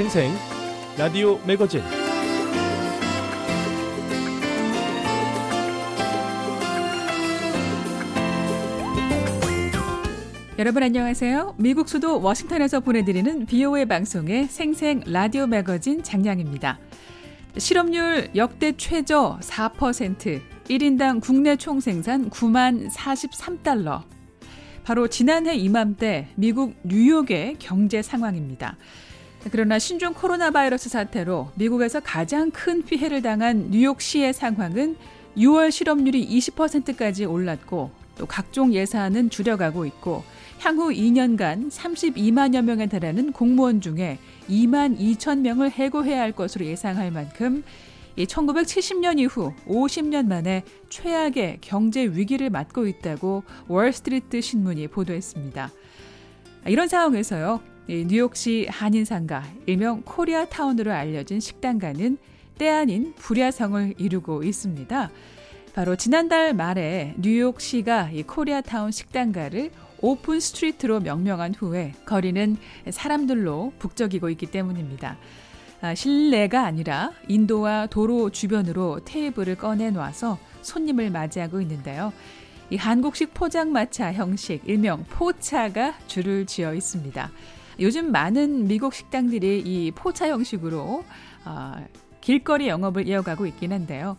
생생 라디오 매거진 여러분 안녕하세요. 미국 수도 워싱턴에서 보내드리는 BOA 방송의 생생 라디오 매거진 장량입니다. 실업률 역대 최저 4%, 1인당 국내 총생산 9만 43달러. 바로 지난해 이맘때 미국 뉴욕의 경제 상황입니다. 그러나 신종 코로나 바이러스 사태로 미국에서 가장 큰 피해를 당한 뉴욕시의 상황은 6월 실업률이 20%까지 올랐고 또 각종 예산은 줄여가고 있고 향후 2년간 32만여 명에 달하는 공무원 중에 2만 2천 명을 해고해야 할 것으로 예상할 만큼 1970년 이후 50년 만에 최악의 경제 위기를 맞고 있다고 월스트리트 신문이 보도했습니다. 이런 상황에서요, 뉴욕시 한인상가, 일명 코리아타운으로 알려진 식당가는 때 아닌 불야성을 이루고 있습니다. 바로 지난달 말에 뉴욕시가 이 코리아타운 식당가를 open street로 명명한 후에 거리는 사람들로 북적이고 있기 때문입니다. 아, 실내가 아니라 인도와 도로 주변으로 테이블을 꺼내 놔서 손님을 맞이하고 있는데요. 이 한국식 포장마차 형식, 일명 포차가 줄을 지어 있습니다. 요즘 많은 미국 식당들이 이 포차 형식으로 어, 길거리 영업을 이어가고 있긴 한데요.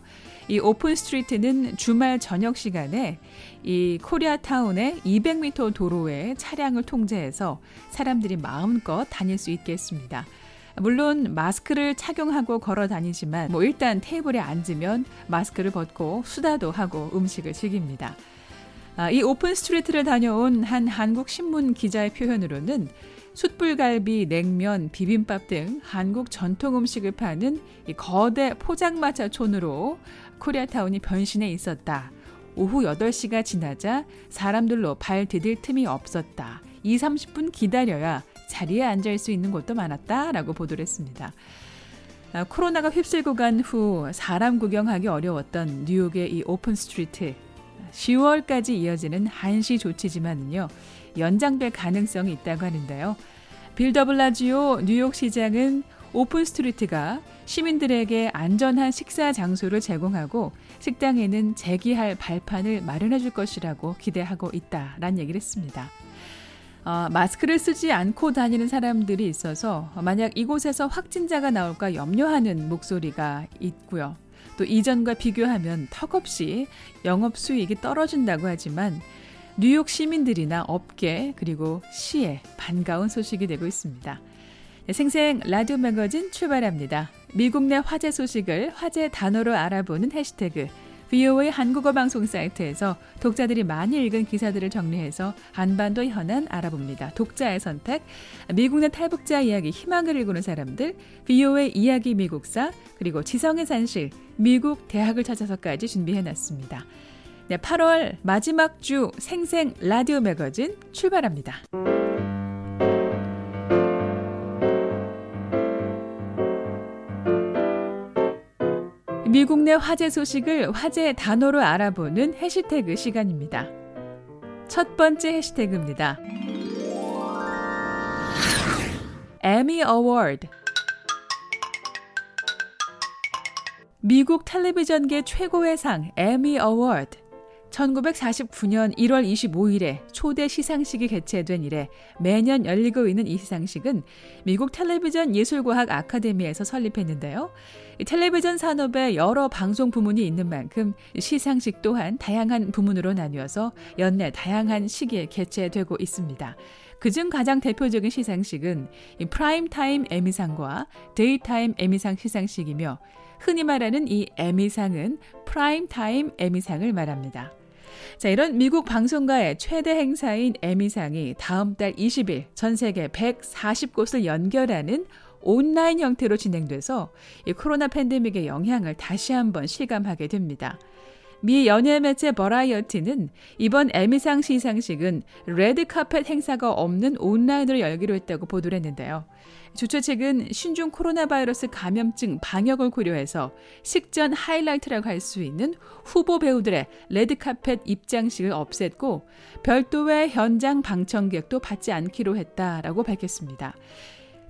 이 open street는 주말 저녁 시간에 이 코리아타운의 200m 도로에 차량을 통제해서 사람들이 마음껏 다닐 수 있겠습니다. 물론 마스크를 착용하고 걸어 다니지만 뭐 일단 테이블에 앉으면 마스크를 벗고 수다도 하고 음식을 즐깁니다. 아, 이 open street를 다녀온 한 한국 신문 기자의 표현으로는 숯불갈비, 냉면, 비빔밥 등 한국 전통 음식을 파는 이 거대 포장마차촌으로 코리아타운이 변신해 있었다. 오후 8시가 지나자 사람들로 발 디딜 틈이 없었다. 2, 30분 기다려야 자리에 앉을 수 있는 곳도 많았다 라고 보도를 했습니다. 아, 코로나가 휩쓸고 간 후 사람 구경하기 어려웠던 뉴욕의 이 open street 10월까지 이어지는 한시 조치지만은요 연장될 가능성이 있다고 하는데요. 빌 더블라지오 뉴욕 시장은 open street가 시민들에게 안전한 식사 장소를 제공하고 식당에는 재기할 발판을 마련해 줄 것이라고 기대하고 있다라는 얘기를 했습니다. 어, 마스크를 쓰지 않고 다니는 사람들이 있어서 만약 이곳에서 확진자가 나올까 염려하는 목소리가 있고요. 또 이전과 비교하면 턱없이 영업 수익이 떨어진다고 하지만 뉴욕 시민들이나 업계 그리고 시에 반가운 소식이 되고 있습니다. 네, 생생 라디오 매거진 출발합니다. 미국 내 화제 소식을 화제 단어로 알아보는 해시태그 VOA 한국어 방송 사이트에서 독자들이 많이 읽은 기사들을 정리해서 한반도 현안 알아봅니다. 독자의 선택, 미국 내 탈북자 이야기 희망을 읽는 사람들, VOA 이야기 미국사, 그리고 지성의 산실, 미국 대학을 찾아서까지 준비해놨습니다. 네, 8월 마지막 주 생생 라디오 매거진 출발합니다. 미국 내 화제 소식을 화제 단어로 알아보는 해시태그 시간입니다. 첫 번째 해시태그입니다. 에미 어워드 미국 텔레비전계 최고의 상 에미 어워드 1949년 1월 25일에 초대 시상식이 개최된 이래 매년 열리고 있는 이 시상식은 미국 텔레비전 예술과학 아카데미에서 설립했는데요. 텔레비전 산업에 여러 방송 부문이 있는 만큼 시상식 또한 다양한 부문으로 나뉘어서 연내 다양한 시기에 개최되고 있습니다. 그중 가장 대표적인 시상식은 프라임타임 에미상과 데이타임 에미상 시상식이며 흔히 말하는 이 에미상은 프라임타임 에미상을 말합니다. 자, 이런 미국 방송가의 최대 행사인 에미상이 다음 달 20일 전 세계 140곳을 연결하는 온라인 형태로 진행돼서 이 코로나 팬데믹의 영향을 다시 한번 실감하게 됩니다. 미 연예 매체 버라이어티는 이번 에미상 시상식은 레드 카펫 행사가 없는 온라인으로 열기로 했다고 보도를 했는데요. 주최 측은 신종 코로나 바이러스 감염증 방역을 고려해서 식전 하이라이트라고 할 수 있는 후보 배우들의 레드카펫 입장식을 없앴고 별도의 현장 방청객도 받지 않기로 했다라고 밝혔습니다.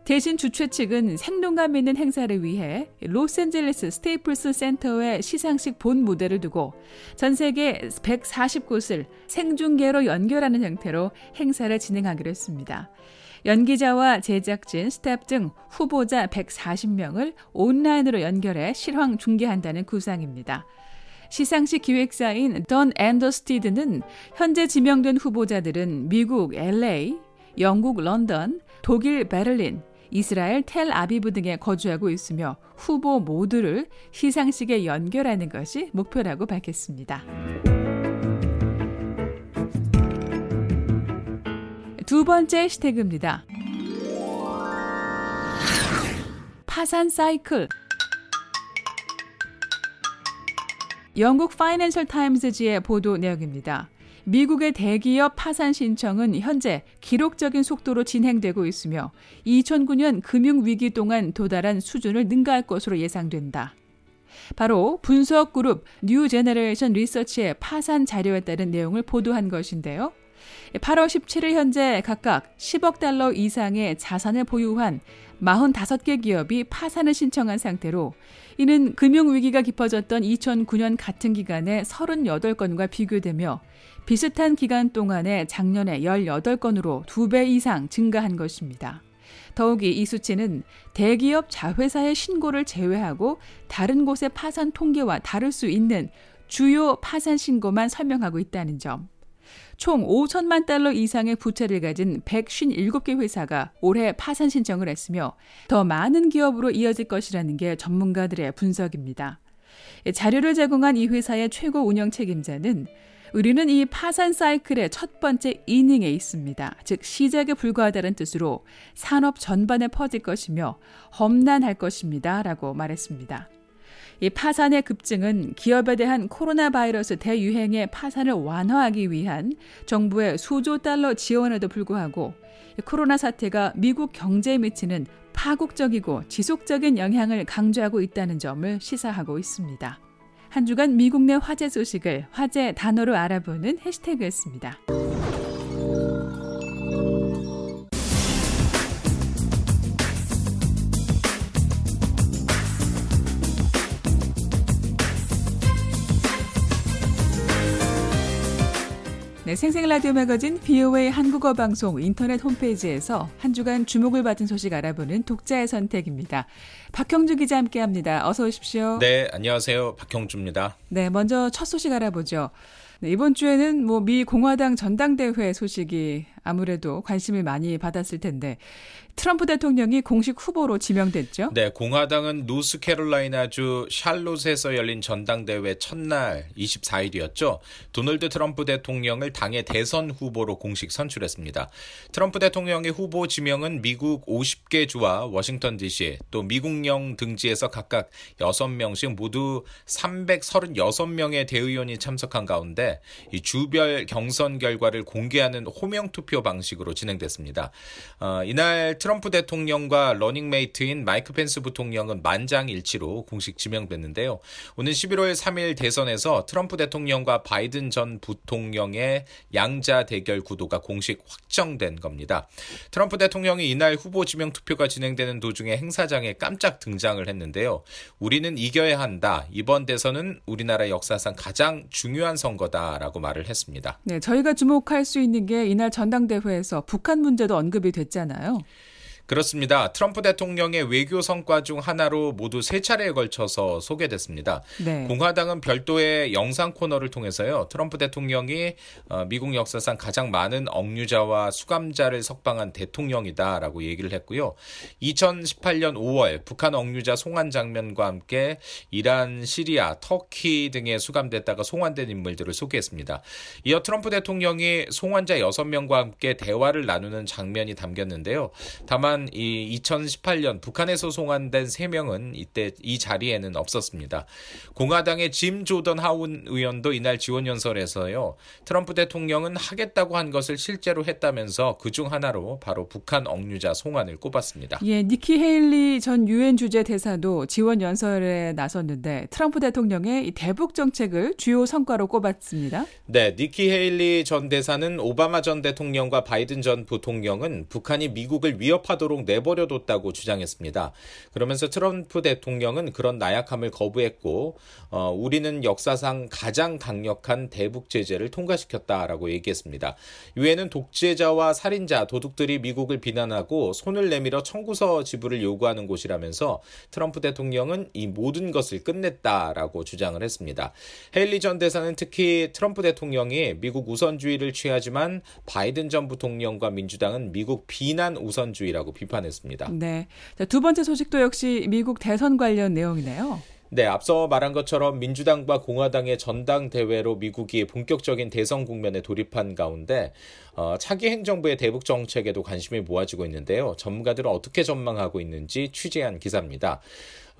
대신 주최 측은 생동감 있는 행사를 위해 로스앤젤레스 스테이플스 센터에 시상식 본 무대를 두고 전 세계 140곳을 생중계로 연결하는 형태로 행사를 진행하기로 했습니다. 연기자와 제작진, 스태프 등 후보자 140명을 온라인으로 연결해 실황 중계한다는 구상입니다. 시상식 기획사인 Done and Dusted는 현재 지명된 후보자들은 미국 LA, 영국 런던, 독일 베를린, 이스라엘 텔 아비브 등에 거주하고 있으며 후보 모두를 시상식에 연결하는 것이 목표라고 밝혔습니다. 두 번째 해시태그입니다. 파산 사이클. 영국 파이낸셜 타임즈지의 보도 내용입니다. 미국의 대기업 파산 신청은 현재 기록적인 속도로 진행되고 있으며 2009년 금융위기 동안 도달한 수준을 능가할 것으로 예상된다. 바로 분석 그룹 뉴 제너레이션 리서치의 파산 자료에 따른 내용을 보도한 것인데요. 8월 17일 현재 각각 10억 달러 이상의 자산을 보유한 45개 기업이 파산을 신청한 상태로 이는 금융위기가 깊어졌던 2009년 같은 기간에 38건과 비교되며 비슷한 기간 동안에 작년에 18건으로 2배 이상 증가한 것입니다. 더욱이 이 수치는 대기업 자회사의 신고를 제외하고 다른 곳의 파산 통계와 다를 수 있는 주요 파산 신고만 설명하고 있다는 점. 총 5천만 달러 이상의 부채를 가진 157개 회사가 올해 파산 신청을 했으며 더 많은 기업으로 이어질 것이라는 게 전문가들의 분석입니다. 자료를 제공한 이 회사의 최고 운영 책임자는 우리는 이 파산 사이클의 첫 번째 이닝에 있습니다. 즉 시작에 불과하다는 뜻으로 산업 전반에 퍼질 것이며 험난할 것입니다. 라고 말했습니다. 이 파산의 급증은 기업에 대한 코로나 바이러스 대유행의 파산을 완화하기 위한 정부의 수조 달러 지원에도 불구하고 코로나 사태가 미국 경제에 미치는 파국적이고 지속적인 영향을 강조하고 있다는 점을 시사하고 있습니다. 한 주간 미국 내 화제 소식을 화제 단어로 알아보는 해시태그였습니다. 네, 생생 라디오 매거진 BOA 한국어 방송 인터넷 홈페이지에서 한 주간 주목을 받은 소식 알아보는 독자의 선택입니다. 박형주 기자 함께합니다. 어서 오십시오. 네, 안녕하세요. 박형주입니다. 네, 먼저 첫 소식 알아보죠. 네, 이번 주에는 뭐 미 공화당 전당대회 소식이 아무래도 관심을 많이 받았을 텐데 트럼프 대통령이 공식 후보로 지명됐죠? 네, 공화당은 노스캐롤라이나주 샬롯에서 열린 전당대회 첫날 24일이었죠. 도널드 트럼프 대통령을 당의 대선 후보로 공식 선출했습니다. 트럼프 대통령의 후보 지명은 미국 50개 주와 워싱턴 DC 또 미국령 등지에서 각각 6명씩 모두 336명의 대의원이 참석한 가운데 이 주별 경선 결과를 공개하는 호명 투표 방식으로 진행됐습니다. 어, 이날 트럼프 대통령과 러닝메이트인 마이크 펜스 부통령은 만장일치로 공식 지명됐는데요. 오는 11월 3일 대선에서 트럼프 대통령과 바이든 전 부통령의 양자 대결 구도가 공식 확정된 겁니다. 트럼프 대통령이 이날 후보 지명 투표가 진행되는 도중에 행사장에 깜짝 등장을 했는데요. 우리는 이겨야 한다. 이번 대선은 우리나라 역사상 가장 중요한 선거다라고 말을 했습니다. 네, 저희가 주목할 수 있는 게 이날 전당대회에서 북한 문제도 언급이 됐잖아요. 그렇습니다. 트럼프 대통령의 외교 성과 중 하나로 모두 세 차례에 걸쳐서 소개됐습니다. 네. 공화당은 별도의 영상 코너를 통해서요. 트럼프 대통령이 어, 미국 역사상 가장 많은 억류자와 수감자를 석방한 대통령이다라고 얘기를 했고요. 2018년 5월 북한 억류자 송환 장면과 함께 이란, 시리아, 터키 등에 수감됐다가 송환된 인물들을 소개했습니다. 이어 트럼프 대통령이 송환자 6명과 함께 대화를 나누는 장면이 담겼는데요. 다만 하지만 이 2018년 북한에서 송환된 3명은 이때 이 자리에는 없었습니다. 공화당의 짐 조던 하운 의원도 이날 지원 연설에서요. 트럼프 대통령은 하겠다고 한 것을 실제로 했다면서 그중 하나로 바로 북한 억류자 송환을 꼽았습니다. 예, 니키 헤일리 전 유엔 주재 대사도 지원 연설에 나섰는데 트럼프 대통령의 대북 정책을 주요 성과로 꼽았습니다. 네, 니키 헤일리 전 대사는 오바마 전 대통령과 바이든 전 부통령은 북한이 미국을 위협하도 록 가도록 내버려뒀다고 주장했습니다. 그러면서 트럼프 대통령은 그런 나약함을 거부했고 어, 우리는 역사상 가장 강력한 대북 제재를 통과시켰다라고 얘기했습니다. 유엔은 독재자와 살인자, 도둑들이 미국을 비난하고 손을 내밀어 청구서 지불을 요구하는 곳이라면서 트럼프 대통령은 이 모든 것을 끝냈다라고 주장을 했습니다. 헤일리 전 대사는 특히 트럼프 대통령이 미국 우선주의를 취하지만 바이든 전 부통령과 민주당은 미국 비난 우선주의라고 비판했습니다. 네. 자, 두 번째 소식도 역시 미국 대선 관련 내용이네요. 네, 앞서 말한 것처럼 민주당과 공화당의 전당대회로 미국이 본격적인 대선 국면에 돌입한 가운데 어, 차기 행정부의 대북 정책에도 관심이 모아지고 있는데요. 전문가들은 어떻게 전망하고 있는지 취재한 기사입니다.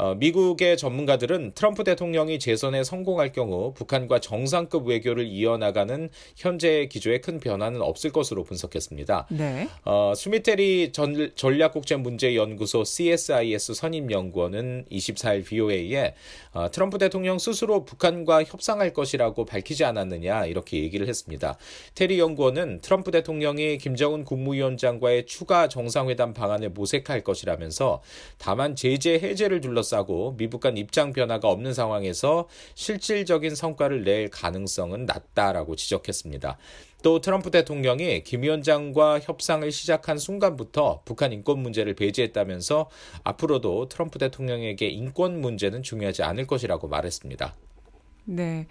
어, 미국의 전문가들은 트럼프 대통령이 재선에 성공할 경우 북한과 정상급 외교를 이어나가는 현재의 기조에 큰 변화는 없을 것으로 분석했습니다. 네. 어, 수미테리 전, 전략국제문제연구소 CSIS 선임연구원은 24일 VOA에 어, 트럼프 대통령 스스로 북한과 협상할 것이라고 밝히지 않았느냐 이렇게 얘기를 했습니다. 테리 연구원은 트럼프 대통령이 김정은 국무위원장과의 추가 정상회담 방안을 모색할 것이라면서 다만 제재 해제를 둘러싸 고 미북 간 입장 변화가 없는 상황에서 실질적인 성과를 낼 가능성은 낮다라고 지적했습니다. 또 트럼프 대통령이 김 위원장과 협상을 시작한 순간부터 북한 인권 문제를 배제했다면서 앞으로도 트럼프 대통령에게 인권 문제는 중요하지 않을 것이라고 말했습니다. 네.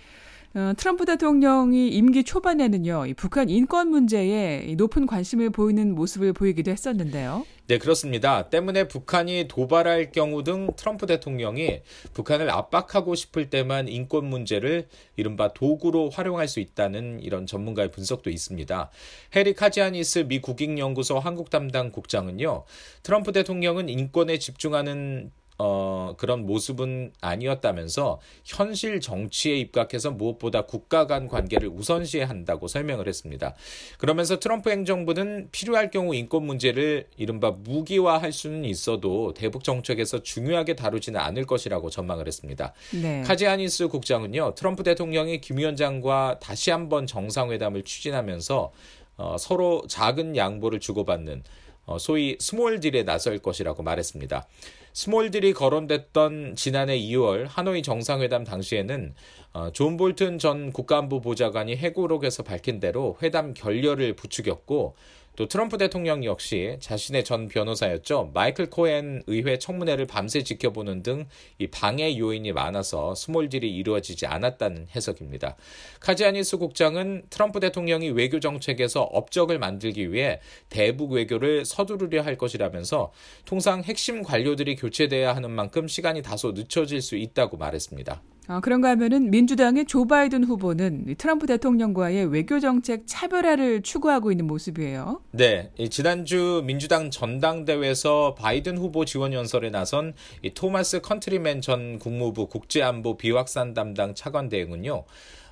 어, 트럼프 대통령이 임기 초반에는요, 이 북한 인권 문제에 높은 관심을 보이는 모습을 보이기도 했었는데요. 네, 그렇습니다. 때문에 북한이 도발할 경우 등 트럼프 대통령이 북한을 압박하고 싶을 때만 인권 문제를 이른바 도구로 활용할 수 있다는 이런 전문가의 분석도 있습니다. 해리 카지아니스 미 국익연구소 한국 담당 국장은요, 트럼프 대통령은 인권에 집중하는 어, 그런 모습은 아니었다면서 현실 정치에 입각해서 무엇보다 국가 간 관계를 우선시해야 한다고 설명을 했습니다. 그러면서 트럼프 행정부는 필요할 경우 인권 문제를 이른바 무기화할 수는 있어도 대북 정책에서 중요하게 다루지는 않을 것이라고 전망을 했습니다. 네. 카지아니스 국장은요, 트럼프 대통령이 김 위원장과 다시 한번 정상회담을 추진하면서 어, 서로 작은 양보를 주고받는 어, 소위 small deal에 나설 것이라고 말했습니다. small deal이 거론됐던 지난해 2월 하노이 정상회담 당시에는 어, 존 볼튼 전 국가안보 보좌관이 회고록에서 밝힌 대로 회담 결렬을 부추겼고 또 트럼프 대통령 역시 자신의 전 변호사였죠. 마이클 코엔 의회 청문회를 밤새 지켜보는 등 이 방해 요인이 많아서 small deal이 이루어지지 않았다는 해석입니다. 카지아니스 국장은 트럼프 대통령이 외교 정책에서 업적을 만들기 위해 대북 외교를 서두르려 할 것이라면서 통상 핵심 관료들이 교체돼야 하는 만큼 시간이 다소 늦춰질 수 있다고 말했습니다. 아, 그런가 하면은 민주당의 조 바이든 후보는 트럼프 대통령과의 외교 정책 차별화를 추구하고 있는 모습이에요. 네, 지난주 민주당 전당대회에서 바이든 후보 지원 연설에 나선 토마스 컨트리맨 전 국무부 국제안보 비확산 담당 차관 대행은요.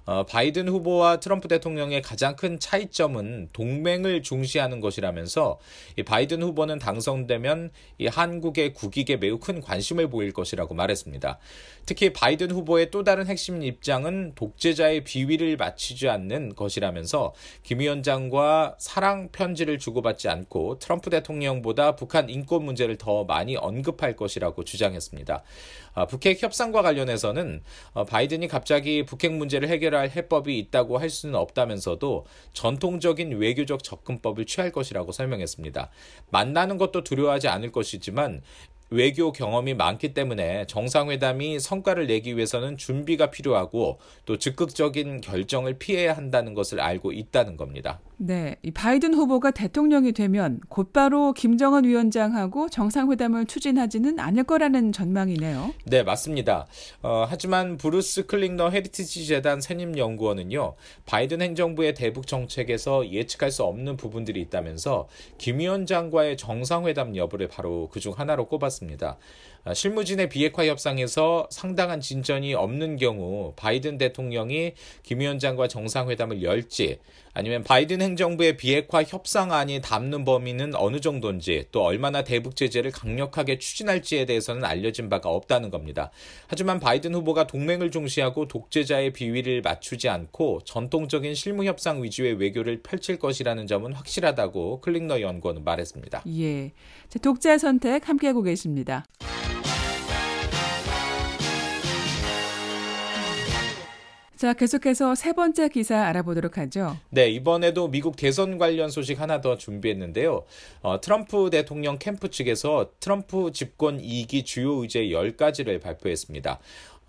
어, 바이든 후보와 트럼프 대통령의 가장 큰 차이점은 동맹을 중시하는 것이라면서 이 바이든 후보는 당선되면 이 한국의 국익에 매우 큰 관심을 보일 것이라고 말했습니다. 특히 바이든 후보의 또 다른 핵심 입장은 독재자의 비위를 맞추지 않는 것이라면서 김 위원장과 사랑 편지를 주고받지 않고 트럼프 대통령보다 북한 인권 문제를 더 많이 언급할 것이라고 주장했습니다. 아, 북핵 협상과 관련해서는 어, 바이든이 갑자기 북핵 문제를 해결할 해법이 있다고 할 수는 없다면서도 전통적인 외교적 접근법을 취할 것이라고 설명했습니다. 만나는 것도 두려워하지 않을 것이지만 외교 경험이 많기 때문에 정상회담이 성과를 내기 위해서는 준비가 필요하고 또 적극적인 결정을 피해야 한다는 것을 알고 있다는 겁니다. 네, 이 바이든 후보가 대통령이 되면 곧바로 김정은 위원장하고 정상회담을 추진하지는 않을 거라는 전망이네요. 네, 맞습니다. 어, 하지만 브루스 클링너 헤리티지 재단 선임 연구원은요, 바이든 행정부의 대북 정책에서 예측할 수 없는 부분들이 있다면서 김 위원장과의 정상회담 여부를 바로 그중 하나로 꼽았습니다. 아, 실무진의 비핵화 협상에서 상당한 진전이 없는 경우 바이든 대통령이 김 위원장과 정상회담을 열지 아니면 바이든 행정부의 비핵화 협상안이 담는 범위는 어느 정도인지 또 얼마나 대북 제재를 강력하게 추진할지에 대해서는 알려진 바가 없다는 겁니다. 하지만 바이든 후보가 동맹을 중시하고 독재자의 비위를 맞추지 않고 전통적인 실무 협상 위주의 외교를 펼칠 것이라는 점은 확실하다고 클링너 연구원은 말했습니다. 예. 독자 선택 함께하고 계십니다. 자, 계속해서 세 번째 기사 알아보도록 하죠. 네, 이번에도 미국 대선 관련 소식 하나 더 준비했는데요. 어, 트럼프 대통령 캠프 측에서 트럼프 집권 2기 주요 의제 10가지를 발표했습니다.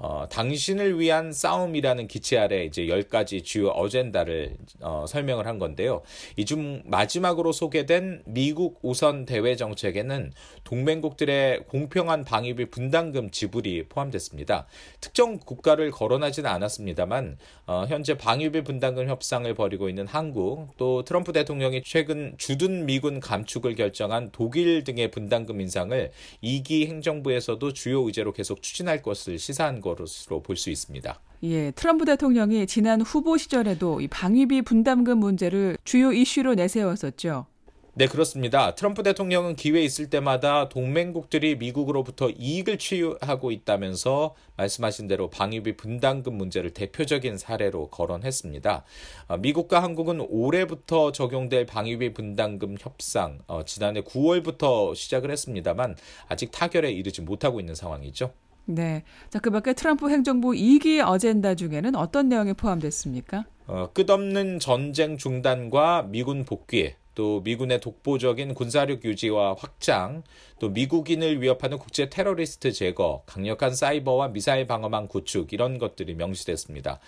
어, 당신을 위한 싸움이라는 기체 아래 이제 10가지 주요 어젠다를 어, 설명을 한 건데요. 이 중 마지막으로 소개된 미국 우선 대외 정책에는 동맹국들의 공평한 방위비 분담금 지불이 포함됐습니다. 특정 국가를 거론하지는 않았습니다만 어, 현재 방위비 분담금 협상을 벌이고 있는 한국 또 트럼프 대통령이 최근 주둔 미군 감축을 결정한 독일 등의 분담금 인상을 2기 행정부에서도 주요 의제로 계속 추진할 것을 시사한 것 것으로 볼 수 있습니다. 예, 트럼프 대통령이 지난 후보 시절에도 이 방위비 분담금 문제를 주요 이슈로 내세웠었죠. 네, 그렇습니다. 트럼프 대통령은 기회 있을 때마다 동맹국들이 미국으로부터 이익을 취하고 있다면서 말씀하신 대로 방위비 분담금 문제를 대표적인 사례로 거론했습니다. 어, 미국과 한국은 올해부터 적용될 방위비 분담금 협상, 어, 지난해 9월부터 시작을 했습니다만 아직 타결에 이르지 못하고 있는 상황이죠. 네. 자, 그 밖에 트럼프 행정부 2기 어젠다 중에는 어떤 내용이 포함됐습니까? 어, 끝없는 전쟁 중단과 미군 복귀, 또 미군의 독보적인 군사력 유지와 확장, 또 미국인을 위협하는 국제 테러리스트 제거, 강력한 사이버와 미사일 방어망 구축 이런 것들이 명시됐습니다.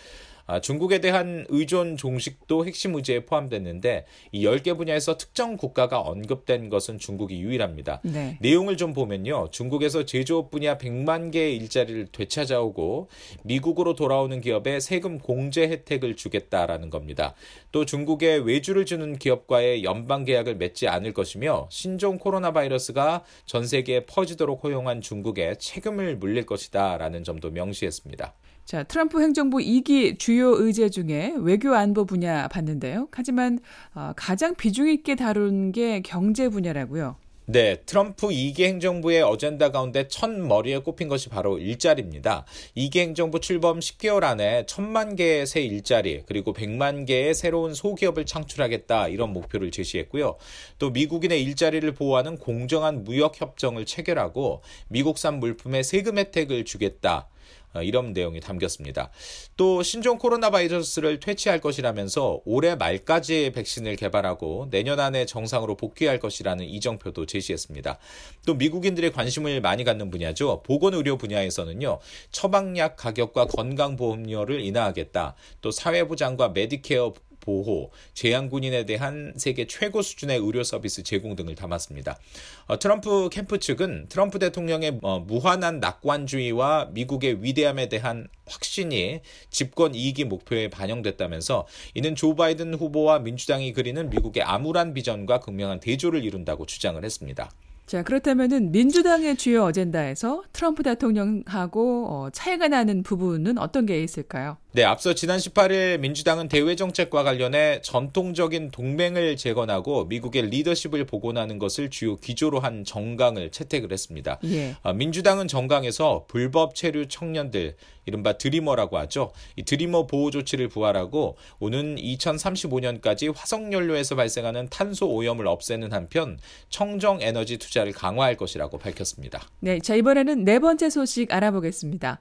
아, 중국에 대한 의존 종식도 핵심 의제에 포함됐는데 이 10개 분야에서 특정 국가가 언급된 것은 중국이 유일합니다. 네. 내용을 좀 보면요. 중국에서 제조업 분야 100만 개의 일자리를 되찾아오고 미국으로 돌아오는 기업에 세금 공제 혜택을 주겠다라는 겁니다. 또 중국에 외주를 주는 기업과의 연방 계약을 맺지 않을 것이며 신종 코로나 바이러스가 전 세계에 퍼지도록 허용한 중국에 책임을 물릴 것이다라는 점도 명시했습니다. 자, 트럼프 행정부 2기 주요 의제 중에 외교 안보 분야 봤는데요. 하지만 어, 가장 비중 있게 다룬 게 경제 분야라고요. 네, 트럼프 2기 행정부의 어젠다 가운데 첫 머리에 꼽힌 것이 바로 일자리입니다. 2기 행정부 출범 10개월 안에 1000만 개의 새 일자리, 그리고 100만 개의 새로운 소기업을 창출하겠다, 이런 목표를 제시했고요. 또 미국인의 일자리를 보호하는 공정한 무역 협정을 체결하고 미국산 물품에 세금 혜택을 주겠다. 어, 이런 내용이 담겼습니다. 또 신종 코로나 바이러스를 퇴치할 것이라면서 올해 말까지 백신을 개발하고 내년 안에 정상으로 복귀할 것이라는 이정표도 제시했습니다. 또 미국인들의 관심을 많이 갖는 분야죠. 보건의료 분야에서는요. 처방약 가격과 건강보험료를 인하하겠다. 또 사회보장과 메디케어 보호, 재향군인에 대한 세계 최고 수준의 의료 서비스 제공 등을 담았습니다. 어, 트럼프 캠프 측은 트럼프 대통령의 어, 무한한 낙관주의와 미국의 위대함에 대한 확신이 집권 이익이 목표에 반영됐다면서 이는 조 바이든 후보와 민주당이 그리는 미국의 암울한 비전과 극명한 대조를 이룬다고 주장을 했습니다. 자, 그렇다면은 민주당의 주요 어젠다에서 트럼프 대통령하고 어, 차이가 나는 부분은 어떤 게 있을까요? 네, 앞서 지난 18일 민주당은 대외 정책과 관련해 전통적인 동맹을 재건하고 미국의 리더십을 복원하는 것을 주요 기조로 한 정강을 채택을 했습니다. 예. 아, 민주당은 정강에서 불법 체류 청년들 이른바 드리머라고 하죠. 이 드리머 보호 조치를 부활하고 오는 2035년까지 화석 연료에서 발생하는 탄소 오염을 없애는 한편 청정 에너지 투자를 강화할 것이라고 밝혔습니다. 네, 자 이번에는 네 번째 소식 알아보겠습니다.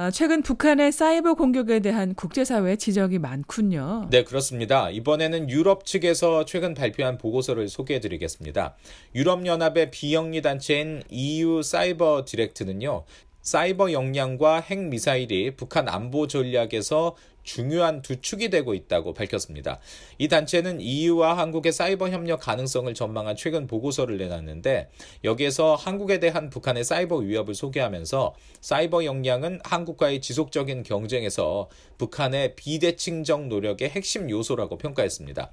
아, 최근 북한의 사이버 공격에 대한 국제사회 지적이 많군요. 네, 그렇습니다. 이번에는 유럽 측에서 최근 발표한 보고서를 소개해 드리겠습니다. 유럽연합의 비영리 단체인 EU 사이버 디렉트는요, 사이버 역량과 핵 미사일이 북한 안보 전략에서 중요한 두 축이 되고 있다고 밝혔습니다. 이 단체는 EU와 한국의 사이버 협력 가능성을 전망한 최근 보고서를 내놨는데 여기에서 한국에 대한 북한의 사이버 위협을 소개하면서 사이버 역량은 한국과의 지속적인 경쟁에서 북한의 비대칭적 노력의 핵심 요소라고 평가했습니다.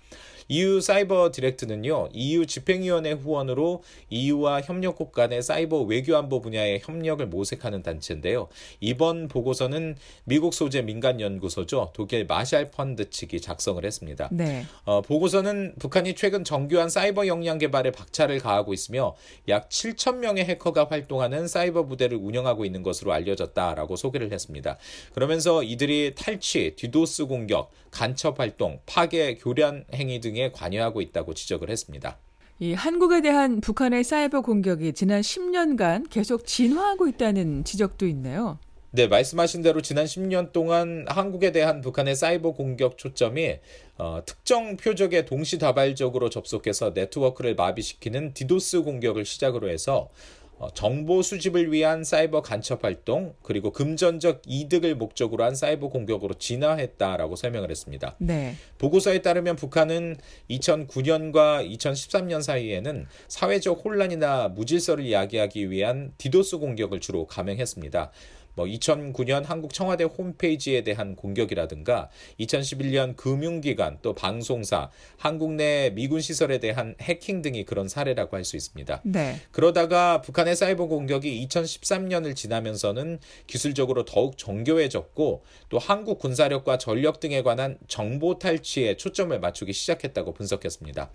EU 사이버 디렉트는요, EU 집행위원회 후원으로 EU와 협력국 간의 사이버 외교안보 분야의 협력을 모색하는 단체인데요. 이번 보고서는 미국 소재 민간연구소죠. 독일 마샬 펀드 측이 작성을 했습니다. 네. 어, 보고서는 북한이 최근 정교한 사이버 역량 개발에 박차를 가하고 있으며 약 7천 명의 해커가 활동하는 사이버 부대를 운영하고 있는 것으로 알려졌다라고 소개를 했습니다. 그러면서 이들이 탈취, 디도스 공격, 간첩 활동, 파괴, 교란 행위 등에 관여하고 있다고 지적을 했습니다. 이 한국에 대한 북한의 사이버 공격이 지난 10년간 계속 진화하고 있다는 지적도 있네요. 네, 말씀하신 대로 지난 10년 동안 한국에 대한 북한의 사이버 공격 초점이 어, 특정 표적에 동시다발적으로 접속해서 네트워크를 마비시키는 디도스 공격을 시작으로 해서 어, 정보 수집을 위한 사이버 간첩 활동 그리고 금전적 이득을 목적으로 한 사이버 공격으로 진화했다라고 설명을 했습니다. 네. 보고서에 따르면 북한은 2009년과 2013년 사이에는 사회적 혼란이나 무질서를 이야기하기 위한 디도스 공격을 주로 감행했습니다. 뭐 2009년 한국 청와대 홈페이지에 대한 공격이라든가 2011년 금융기관 또 방송사 한국 내 미군 시설에 대한 해킹 등이 그런 사례라고 할 수 있습니다. 네. 그러다가 북한의 사이버 공격이 2013년을 지나면서는 기술적으로 더욱 정교해졌고 또 한국 군사력과 전력 등에 관한 정보 탈취에 초점을 맞추기 시작했다고 분석했습니다.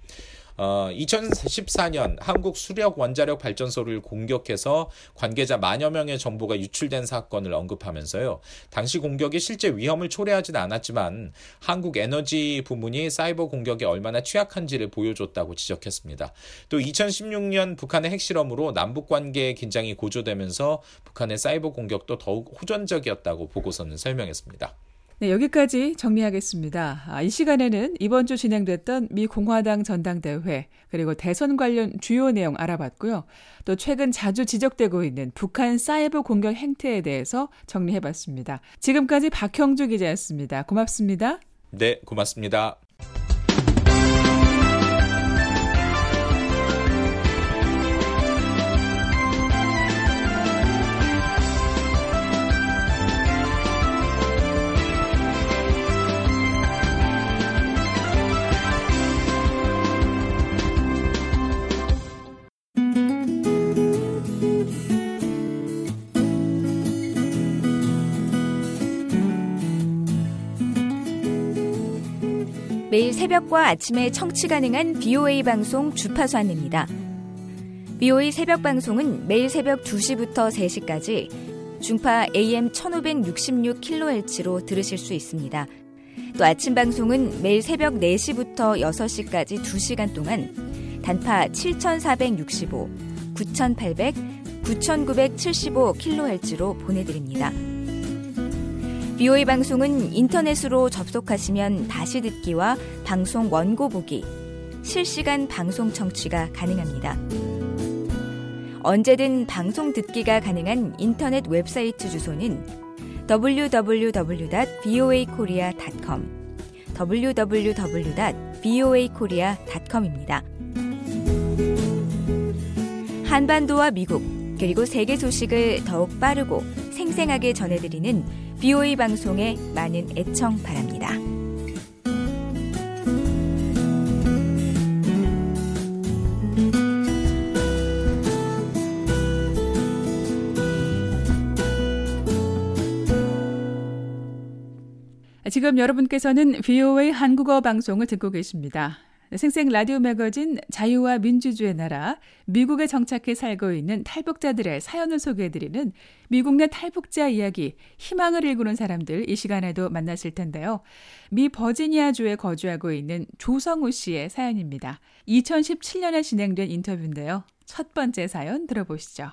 어, 2014년 한국 수력 원자력 발전소를 공격해서 관계자 만여 명의 정보가 유출된 사건을 언급하면서요. 당시 공격이 실제 위험을 초래하진 않았지만 한국 에너지 부문이 사이버 공격에 얼마나 취약한지를 보여줬다고 지적했습니다. 또 2016년 북한의 핵실험으로 남북 관계의 긴장이 고조되면서 북한의 사이버 공격도 더욱 호전적이었다고 보고서는 설명했습니다. 네, 여기까지 정리하겠습니다. 아, 이 시간에는 이번 주 진행됐던 미 공화당 전당대회 그리고 대선 관련 주요 내용 알아봤고요. 또 최근 자주 지적되고 있는 북한 사이버 공격 행태에 대해서 정리해봤습니다. 지금까지 박형주 기자였습니다. 고맙습니다. 네, 고맙습니다. 매일 새벽과 아침에 청취 가능한 BOA 방송 주파수 안내입니다. BOA 새벽 방송은 매일 새벽 2시부터 3시까지 중파 AM 1566kHz로 들으실 수 있습니다. 또 아침 방송은 매일 새벽 4시부터 6시까지 2시간 동안 단파 7465, 9800, 9975kHz로 보내드립니다. BOA 방송은 인터넷으로 접속하시면 다시 듣기와 방송 원고 보기, 실시간 방송 청취가 가능합니다. 언제든 방송 듣기가 가능한 인터넷 웹사이트 주소는 www.voakorea.com www.voakorea.com입니다. 한반도와 미국 그리고 세계 소식을 더욱 빠르고 생생하게 전해드리는 BOA 방송에 많은 애청 바랍니다. 지금 여러분께서는 VOA 한국어 방송을 듣고 계십니다. 생생 라디오 매거진 자유와 민주주의 나라 미국에 정착해 살고 있는 탈북자들의 사연을 소개해드리는 미국 내 탈북자 이야기 희망을 일구는 사람들 이 시간에도 만났을 텐데요. 미 버지니아주에 거주하고 있는 조성우 씨의 사연입니다. 2017년에 진행된 인터뷰인데요. 첫 번째 사연 들어보시죠.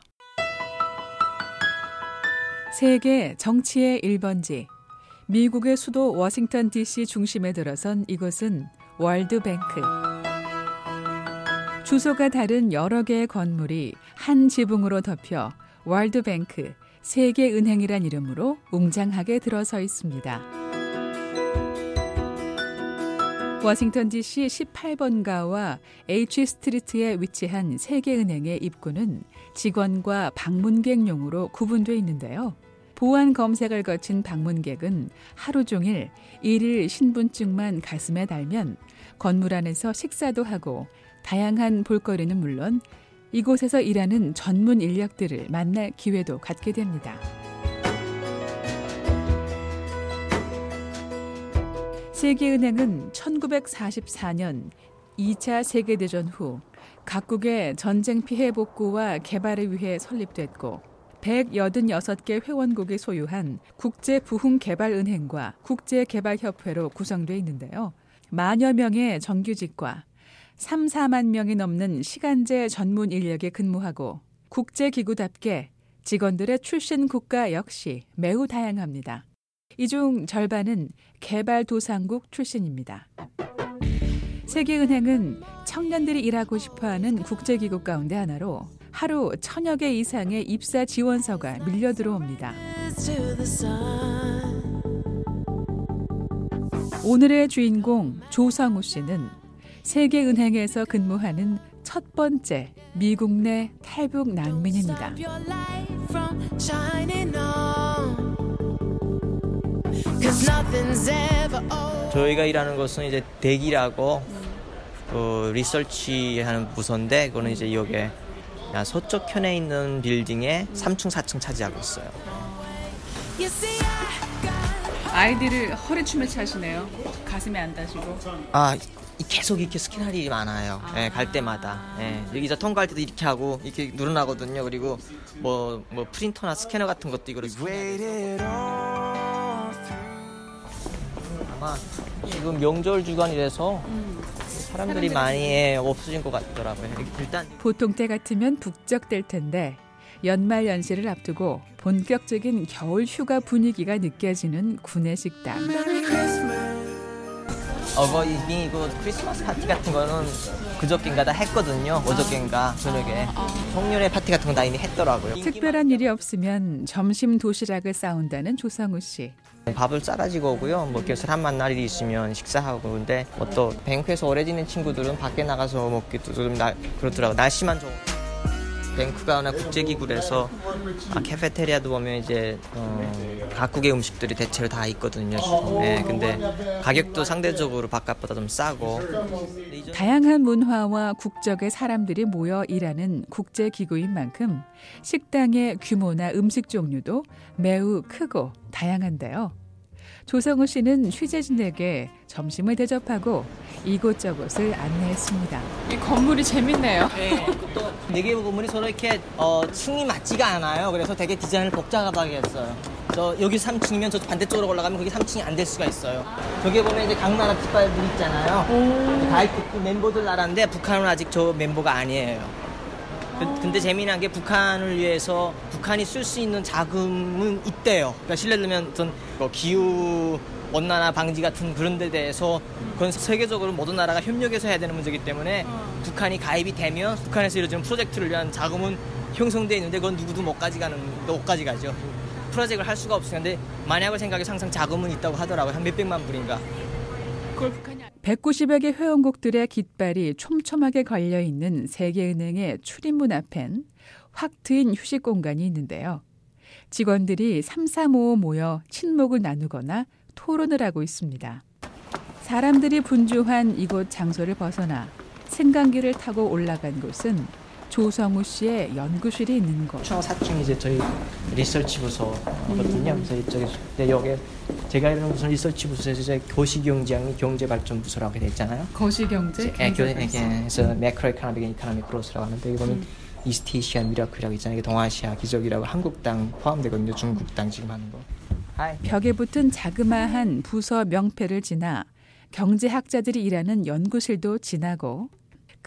세계 정치의 1번지 미국의 수도 워싱턴 DC 중심에 들어선 이곳은 World Bank. 주소가 다른 여러 개의 건물이 한 지붕으로 덮여 World Bank, 세계은행이란 이름으로 웅장하게 들어서 있습니다. 워싱턴 DC 18번가와 H Street에 위치한 세계은행의 입구는 직원과 방문객용으로 구분되어 있는데요. 보안 검색을 거친 방문객은 하루 종일 일일 신분증만 가슴에 달면 건물 안에서 식사도 하고 다양한 볼거리는 물론 이곳에서 일하는 전문 인력들을 만날 기회도 갖게 됩니다. 세계은행은 1944년 2차 세계대전 후 각국의 전쟁 피해 복구와 개발을 위해 설립됐고 186개 회원국이 소유한 국제부흥개발은행과 국제개발협회로 구성되어 있는데요. 만여 명의 정규직과 3, 4만 명이 넘는 시간제 전문 인력에 근무하고 국제기구답게 직원들의 출신 국가 역시 매우 다양합니다. 이 중 절반은 개발도상국 출신입니다. 세계은행은 청년들이 일하고 싶어하는 국제기구 가운데 하나로 하루 천여 개 이상의 입사 지원서가 밀려 들어옵니다. 오늘의 주인공 조성우 씨는 세계은행에서 근무하는 첫 번째 미국 내 탈북 난민입니다. 저희가 일하는 곳은 이제 대기라고 그 리서치하는 부서인데 그거는 이제 여기에 서쪽 편에 있는 빌딩에 3층, 4층 차지하고 있어요. 아이디를 허리춤에 차시네요. 가슴에 안 다시고. 아 계속 이렇게 스캔할 일이 많아요. 예, 갈 때마다. 예, 여기서 통과할 때도 이렇게 하고 이렇게 늘어나거든요. 그리고 뭐, 뭐 프린터나 스캐너 같은 것도 이거를 아마 지금 명절 주간이라서 사람들이 많이 없어진 것 같더라고요. 일단 보통 때 같으면 북적될 텐데 연말 연시를 앞두고 본격적인 겨울 휴가 분위기가 느껴지는 구내 식당. 어버이이고 크리스마스 파티 같은 거는 그저께인가 다 했거든요. 어저께인가 저녁에 송년회 파티 같은 거다 이미 했더라고요. 특별한 일이 없으면 점심 도시락을 싸운다는 조성우 씨. 밥을 싸가지고 오고요. 뭐 결혼 만날 일이 있으면 식사하고 근데 뭐 또 뱅크에서 오래 지낸 친구들은 밖에 나가서 먹기도 좀 나, 그렇더라고. 날씨만 좋. 뱅 크가 하나 국제기구라서 아, 카페테리아도 보면 이제 어, 각국의 음식들이 대체로 다 있거든요. 네, 근데 가격도 상대적으로 바깥보다 좀 싸고 다양한 문화와 국적의 사람들이 모여 일하는 국제기구인 만큼 식당의 규모나 음식 종류도 매우 크고 다양한데요. 조성우 씨는 취재진에게 점심을 대접하고 이곳저곳을 안내했습니다. 이 건물이 재밌네요. 네, 또 네개 건물이 서로 이렇게 어, 층이 맞지가 않아요. 그래서 되게 디자인을 복잡하게 했어요. 저 여기 3층이면 저 반대쪽으로 올라가면 거기 3층이 안 될 수가 있어요. 저기 보면 이제 각 나라 깃발들 있잖아요. 가입국 멤버들 나라인데 북한은 아직 저 멤버가 아니에요. 그, 근데 재미난 게 북한을 위해서 북한이 쓸 수 있는 자금은 있대요. 그러니까 실례 들면 어떤 뭐 기후 온난화 방지 같은 그런 데 대해서 그건 세계적으로 모든 나라가 협력해서 해야 되는 문제이기 때문에 북한이 가입이 되면 북한에서 이루어지는 프로젝트를 위한 자금은 형성돼 있는데 그건 누구도 못 가져가는 못 가져가죠. 프로젝트를 할 수가 없으니까 근데 만약을 생각해 항상 자금은 있다고 하더라고요. 한 몇백만 불인가. 그걸 북한이 190여 개 회원국들의 깃발이 촘촘하게 걸려 있는 세계은행의 출입문 앞엔 확 트인 휴식 공간이 있는데요. 직원들이 3, 4, 5 모여 친목을 나누거나 토론을 하고 있습니다. 사람들이 분주한 이곳 장소를 벗어나 승강기를 타고 올라간 곳은 조성우 씨의 연구실이 있는 곳. 총 4층이 이제 저희 리서치 부서거든요. 그래서 이쪽에 네, 여기 제가 이런 무슨 리서치 부서에서 이제 거시경제학이 경제발전부서라고 돼 있잖아요. 거시경제? 예, 교, 예, 그래서 매크로 이카노믹 이카노믹 크로스라고 하는데 여기 보면 East Asian Miracle이라고 있잖아요. 동아시아 기적이라고 한국 다 포함되거든요. 중국 다 지금 하는 거. 하이. 벽에 붙은 자그마한 부서 명패를 지나 경제학자들이 일하는 연구실도 지나고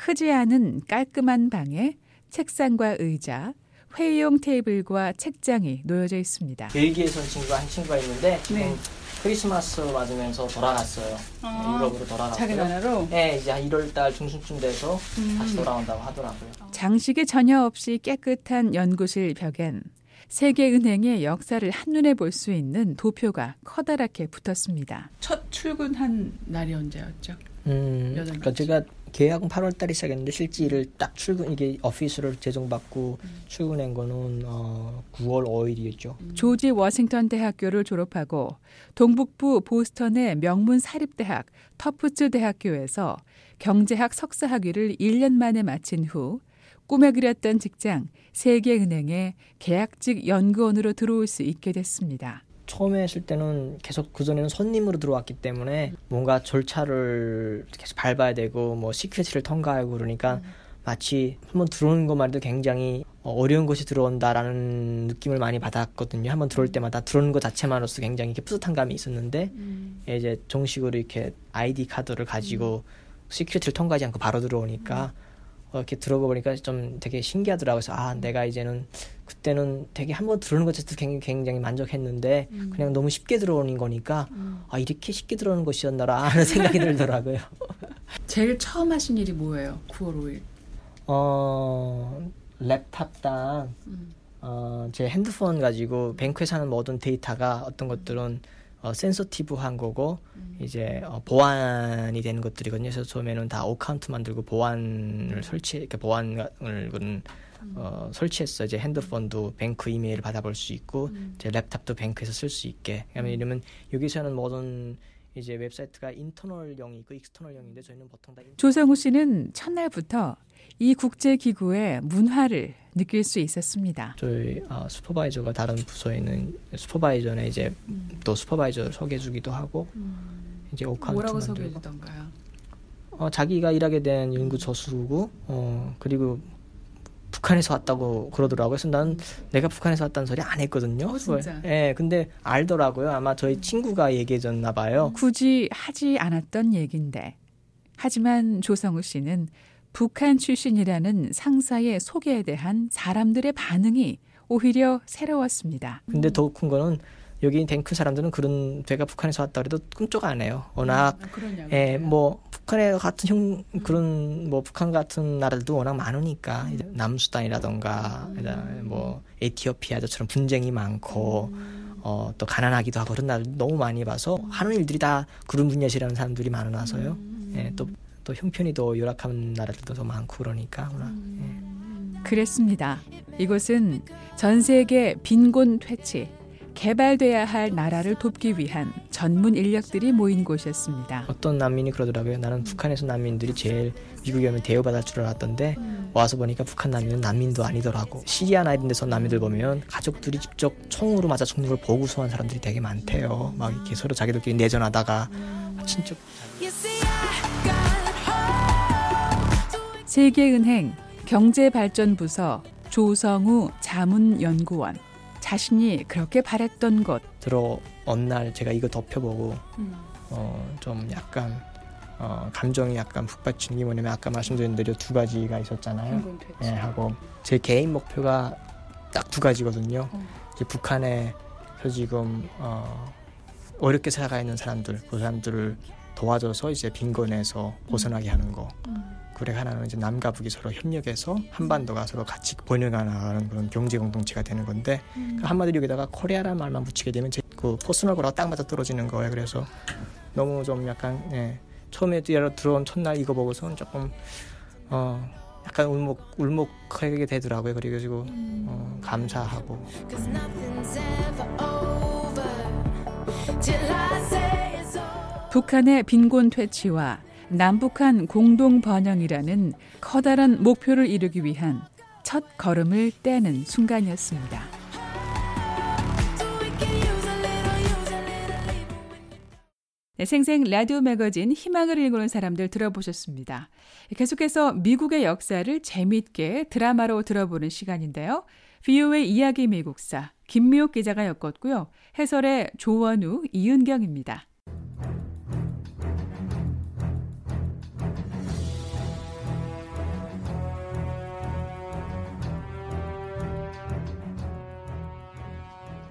크지 않은 깔끔한 방에 책상과 의자, 회의용 테이블과 책장이 놓여져 있습니다. 벨기에에서 친구가 한 친구가 있는데 지금 네. 크리스마스 맞으면서 돌아갔어요. 아, 유럽으로 돌아갔어요. 자기 나라로? 네, 이제 한 1월 달 중순쯤 돼서 음. 다시 돌아온다고 하더라고요. 장식이 전혀 없이 깨끗한 연구실 벽엔 세계은행의 역사를 한눈에 볼 수 있는 도표가 커다랗게 붙었습니다. 첫 출근한 날이 언제였죠? 음, 몇 그러니까? 제가 계약은 8월 달에 시작했는데 실제 일을 딱 출근 이게 오피스를 제정받고 출근한 거는 어, 9월 5일이었죠. 조지 워싱턴 대학교를 졸업하고 동북부 보스턴의 명문 사립대학 터프츠 대학교에서 경제학 석사 학위를 1년 만에 마친 후 꿈에 그렸던 직장 세계은행의 계약직 연구원으로 들어올 수 있게 됐습니다. 처음에 했을 때는 계속 그 전에는 손님으로 들어왔기 때문에 뭔가 절차를 계속 밟아야 되고 뭐 security를 통과하고 그러니까 마치 한번 들어오는 것만 해도 굉장히 어, 어려운 것이 들어온다라는 느낌을 많이 받았거든요. 한번 들어올 때마다 들어오는 것 자체만으로서 굉장히 이렇게 뿌듯한 감이 있었는데 이제 정식으로 이렇게 ID card를 가지고 security를 통과하지 않고 바로 들어오니까 어, 이렇게 들어가 보니까 좀 되게 신기하더라고요. 그래서 아 내가 이제는 그때는 되게 한 번 들어오는 것 자체도 굉장히, 굉장히 만족했는데 그냥 너무 쉽게 들어오는 거니까 아 이렇게 쉽게 들어오는 것이었나라 하는 생각이 들더라고요. 제일 처음 하신 일이 뭐예요? 9월 5일. 어 laptop이랑 어, 제 핸드폰 가지고 Bank에서 하는 모든 데이터가 어떤 것들은 어, 센서티브한 거고 이제 어, 보안이 되는 것들이거든요. 그래서 처음에는 다 account 만들고 보안을 설치, 이렇게 보안을 은 어, 설치했어요. 이제 핸드폰도 bank 이메일을 받아볼 수 있고, 이제 laptop도 bank에서 쓸 수 있게. 왜냐면 이러면 여기서는 모든 이제 웹사이트가 internal용이 있고 external용인데 저희는 보통 다 조성우 씨는 첫날부터 이 국제 기구의 문화를 느낄 수 있었습니다. 저희 어, 슈퍼바이저가 다른 부서에 있는 슈퍼바이저네 이제 또 supervisor 소개해주기도 하고 이제 account 만들고 주던가요? 어, 자기가 일하게 된 연구 저수고 어 그리고 북한에서 왔다고 그러더라고요. 그래서 난 내가 북한에서 왔다는 소리 안 했거든요. 어, 진짜? 예, 근데 알더라고요. 아마 저희 친구가 얘기해줬나 봐요. 굳이 하지 않았던 얘긴데. 하지만 조성우 씨는 북한 출신이라는 상사의 소개에 대한 사람들의 반응이 오히려 새로웠습니다. 근데 더 큰 거는 여기 탱크 사람들은 그런 배가 북한에서 왔다 그래도 꿈쩍 안 해요. 워낙 예, 뭐 북한에 같은 형 그런 뭐 북한 같은 나라들도 워낙 많으니까 이제 남수단이라던가 그다음에 뭐 에티오피아처럼 분쟁이 많고 어, 또 가난하기도 하고 그런 나라들 너무 많이 봐서 하는 일들이 다 그런 분야시라는 사람들이 많아서요. 예, 또, 또 형편이 더 열악한 나라들도 더 많고 그러니까 워낙 예. 그랬습니다. 이곳은 전 세계 빈곤 퇴치, 개발돼야 할 나라를 돕기 위한 전문 인력들이 모인 곳이었습니다. 어떤 난민이 그러더라고요. 나는 북한에서 난민들이 제일 미국에 오면 대우받을 줄 알았던데 와서 보니까 북한 난민은 난민도 아니더라고. 시리아나 이런 데서 난민들 보면 가족들이 직접 총으로 맞아 죽는 걸 보고 소한 사람들이 되게 많대요. 막 이렇게 서로 자기들끼리 내전하다가 친척 세계은행 경제발전부서 조성우 자문연구원. 자신이 그렇게 바랬던 곳. 들어온 날 제가 이거 덮여보고 어, 좀 약간 어, 감정이 약간 북받친 게 뭐냐면 아까 말씀드린 대로 두 가지가 있었잖아요. 예, 하고 제 개인 목표가 딱 두 가지거든요. 이제 북한에서 지금 어, 어렵게 살아가 있는 사람들, 그 사람들을 도와줘서 이제 빈곤에서 벗어나게 하는 거. 그리고 하나는 이제 남과 북이 서로 협력해서 한반도가 서로 같이 번영하는 그런 경제 공동체가 되는 건데 그 한마디로 여기다가 코리아라는 말만 붙이게 되면 제 그 personal goal이랑 딱 맞아 떨어지는 거예요. 그래서 너무 좀 약간 예, 처음에 들어- 들어온 첫날 이거 보고서는 조금 어 약간 울먹 울먹하게 되더라고요. 그래가지고 어, 감사하고 북한의 빈곤 퇴치와 남북한 공동 번영이라는 커다란 목표를 이루기 위한 첫 걸음을 떼는 순간이었습니다. 네, 생생 라디오 매거진 희망을 일구는 사람들 들어보셨습니다. 계속해서 미국의 역사를 재미있게 드라마로 들어보는 시간인데요. VOA 이야기 미국사 김미옥 기자가 엮었고요. 해설의 조원우, 이은경입니다.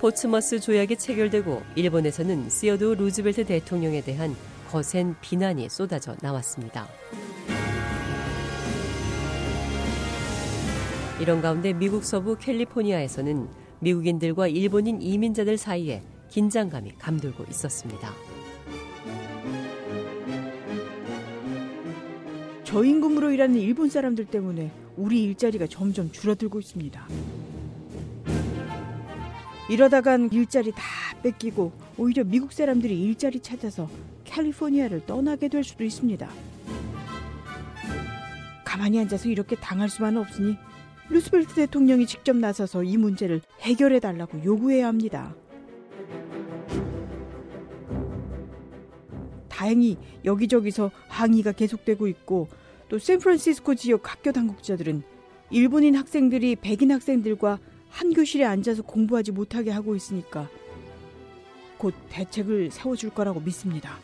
포츠머스 조약이 체결되고 일본에서는 시어도 루즈벨트 대통령에 대한 거센 비난이 쏟아져 나왔습니다. 이런 가운데 미국 서부 캘리포니아에서는 미국인들과 일본인 이민자들 사이에 긴장감이 감돌고 있었습니다. 저임금으로 일하는 일본 사람들 때문에 우리 일자리가 점점 줄어들고 있습니다. 이러다간 일자리 다 뺏기고 오히려 미국 사람들이 일자리 찾아서 캘리포니아를 떠나게 될 수도 있습니다. 가만히 앉아서 이렇게 당할 수만은 없으니 루스벨트 대통령이 직접 나서서 이 문제를 해결해 달라고 요구해야 합니다. 다행히 여기저기서 항의가 계속되고 있고 또 샌프란시스코 지역 학교 당국자들은 일본인 학생들이 백인 학생들과 한 교실에 앉아서 공부하지 못하게 하고 있으니까 곧 대책을 세워줄 거라고 믿습니다.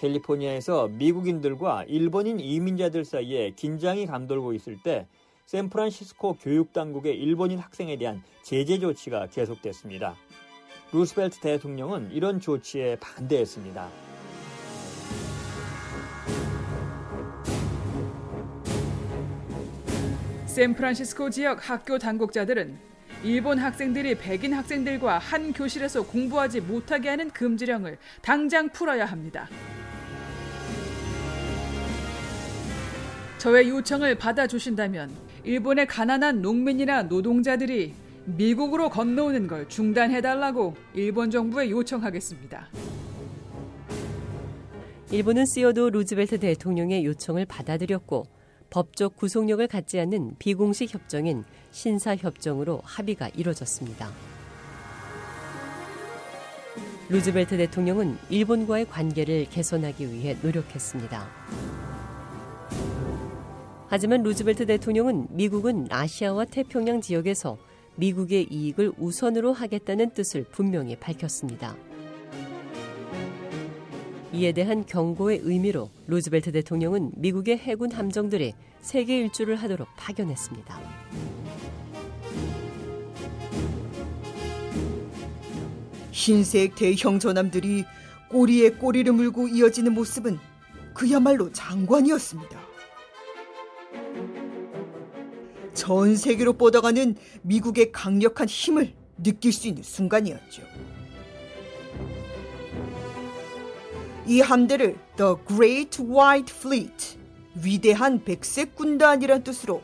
캘리포니아에서 미국인들과 일본인 이민자들 사이에 긴장이 감돌고 있을 때 샌프란시스코 교육당국의 일본인 학생에 대한 제재 조치가 계속됐습니다. 루스벨트 대통령은 이런 조치에 반대했습니다. 샌프란시스코 지역 학교 당국자들은 일본 학생들이 백인 학생들과 한 교실에서 공부하지 못하게 하는 금지령을 당장 풀어야 합니다. 저의 요청을 받아주신다면 일본의 가난한 농민이나 노동자들이 미국으로 건너오는 걸 중단해달라고 일본 정부에 요청하겠습니다. 일본은 시어도 루즈벨트 대통령의 요청을 받아들였고 법적 구속력을 갖지 않는 비공식 협정인 신사협정으로 합의가 이뤄졌습니다. 루즈벨트 대통령은 일본과의 관계를 개선하기 위해 노력했습니다. 하지만 루즈벨트 대통령은 미국은 아시아와 태평양 지역에서 미국의 이익을 우선으로 하겠다는 뜻을 분명히 밝혔습니다. 이에 대한 경고의 의미로 루즈벨트 대통령은 미국의 해군 함정들이 세계 일주를 하도록 파견했습니다. 흰색 대형 전함들이 꼬리에 꼬리를 물고 이어지는 모습은 그야말로 장관이었습니다. 전 세계로 뻗어가는 미국의 강력한 힘을 느낄 수 있는 순간이었죠. 이 함대를 The Great White Fleet, 위대한 백색 군단이란 뜻으로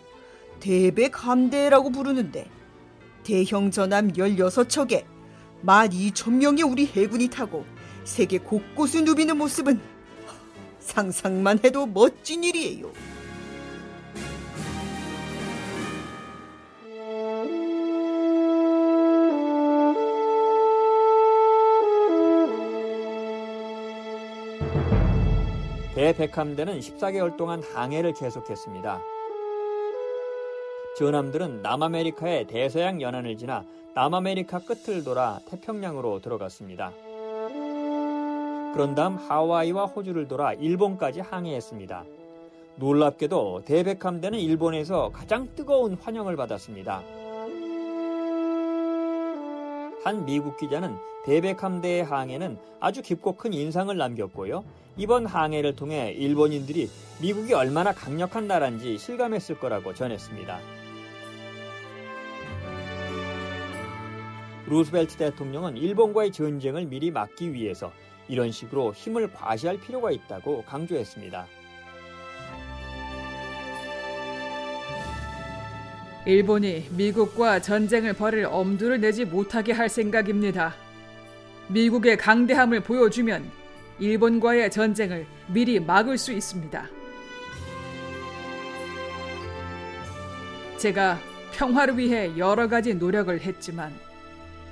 대백 함대라고 부르는데 대형 전함 16척에 12,000명의 우리 해군이 타고 세계 곳곳을 누비는 모습은 상상만 해도 멋진 일이에요. 대백함대는 14개월 동안 항해를 계속했습니다. 전함들은 남아메리카의 대서양 연안을 지나 남아메리카 끝을 돌아 태평양으로 들어갔습니다. 그런 다음 하와이와 호주를 돌아 일본까지 항해했습니다. 놀랍게도 대백함대는 일본에서 가장 뜨거운 환영을 받았습니다. 한 미국 기자는 대백함대의 항해는 아주 깊고 큰 인상을 남겼고요. 이번 항해를 통해 일본인들이 미국이 얼마나 강력한 나라인지 실감했을 거라고 전했습니다. 루스벨트 대통령은 일본과의 전쟁을 미리 막기 위해서 이런 식으로 힘을 과시할 필요가 있다고 강조했습니다. 일본이 미국과 전쟁을 벌일 엄두를 내지 못하게 할 생각입니다. 미국의 강대함을 보여주면 일본과의 전쟁을 미리 막을 수 있습니다. 제가 평화를 위해 여러 가지 노력을 했지만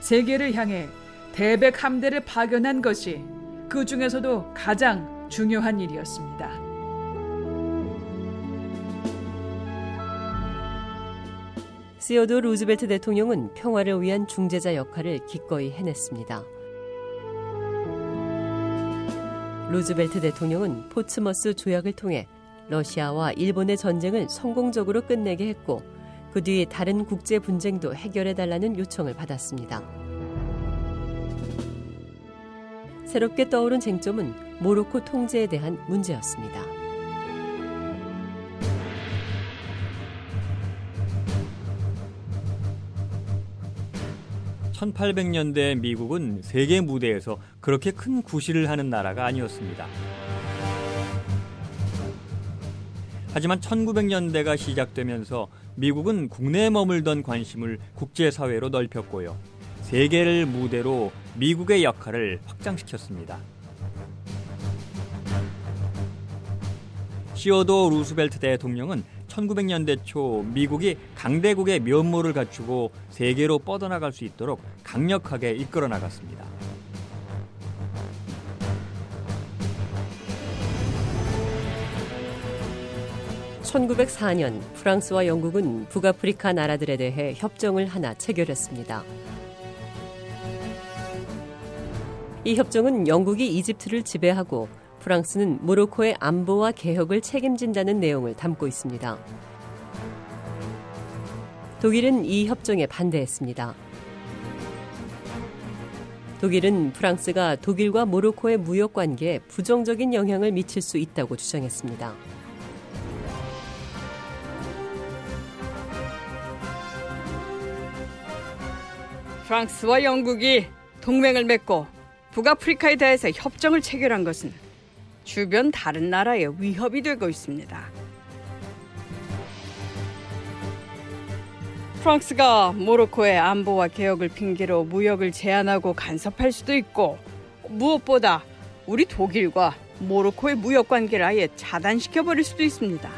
세계를 향해 대백 함대를 파견한 것이 그 중에서도 가장 중요한 일이었습니다. 시어도 루즈벨트 대통령은 평화를 위한 중재자 역할을 기꺼이 해냈습니다. 루즈벨트 대통령은 포츠머스 조약을 통해 러시아와 일본의 전쟁을 성공적으로 끝내게 했고 그 뒤 다른 국제 분쟁도 해결해 달라는 요청을 받았습니다. 새롭게 떠오른 쟁점은 모로코 통제에 대한 문제였습니다. 1800년대 미국은 세계 무대에서 그렇게 큰 구실을 하는 나라가 아니었습니다. 하지만 1900년대가 시작되면서 미국은 국내에 머물던 관심을 국제사회로 넓혔고요. 세계를 무대로 미국의 역할을 확장시켰습니다. 시어도 루스벨트 대통령은 1900년대 초 미국이 강대국의 면모를 갖추고 세계로 뻗어나갈 수 있도록 강력하게 이끌어 나갔습니다. (1904년) 프랑스와 영국은 북아프리카 나라들에 대해 협정을 하나 체결했습니다. 이 협정은 영국이 이집트를 지배하고 프랑스는 모로코의 안보와 개혁을 책임진다는 내용을 담고 있습니다. 독일은 이 협정에 반대했습니다. 독일은 프랑스가 독일과 모로코의 무역 관계에 부정적인 영향을 미칠 수 있다고 주장했습니다. 프랑스와 영국이 동맹을 맺고 북아프리카에 대해서 협정을 체결한 것은 주변 다른 나라에 위협이 되고 있습니다. 프랑스가 모로코의 안보와 개혁을 핑계로 무역을 제한하고 간섭할 수도 있고 무엇보다 우리 독일과 모로코의 무역 관계를 아예 차단시켜 버릴 수도 있습니다.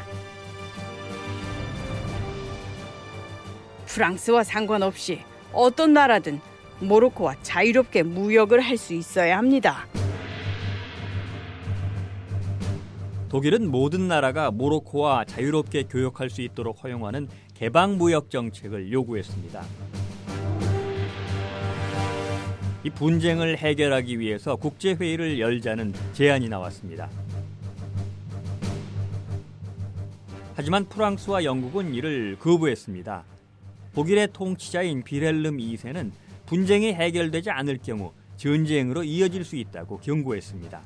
프랑스와 상관없이 어떤 나라든 모로코와 자유롭게 무역을 할 수 있어야 합니다. 독일은 모든 나라가 모로코와 자유롭게 교역할 수 있도록 허용하는 개방 무역 정책을 요구했습니다. 이 분쟁을 해결하기 위해서 국제 회의를 열자는 제안이 나왔습니다. 하지만 프랑스와 영국은 이를 거부했습니다. 독일의 통치자인 비렐름 2세는 분쟁이 해결되지 않을 경우 전쟁으로 이어질 수 있다고 경고했습니다.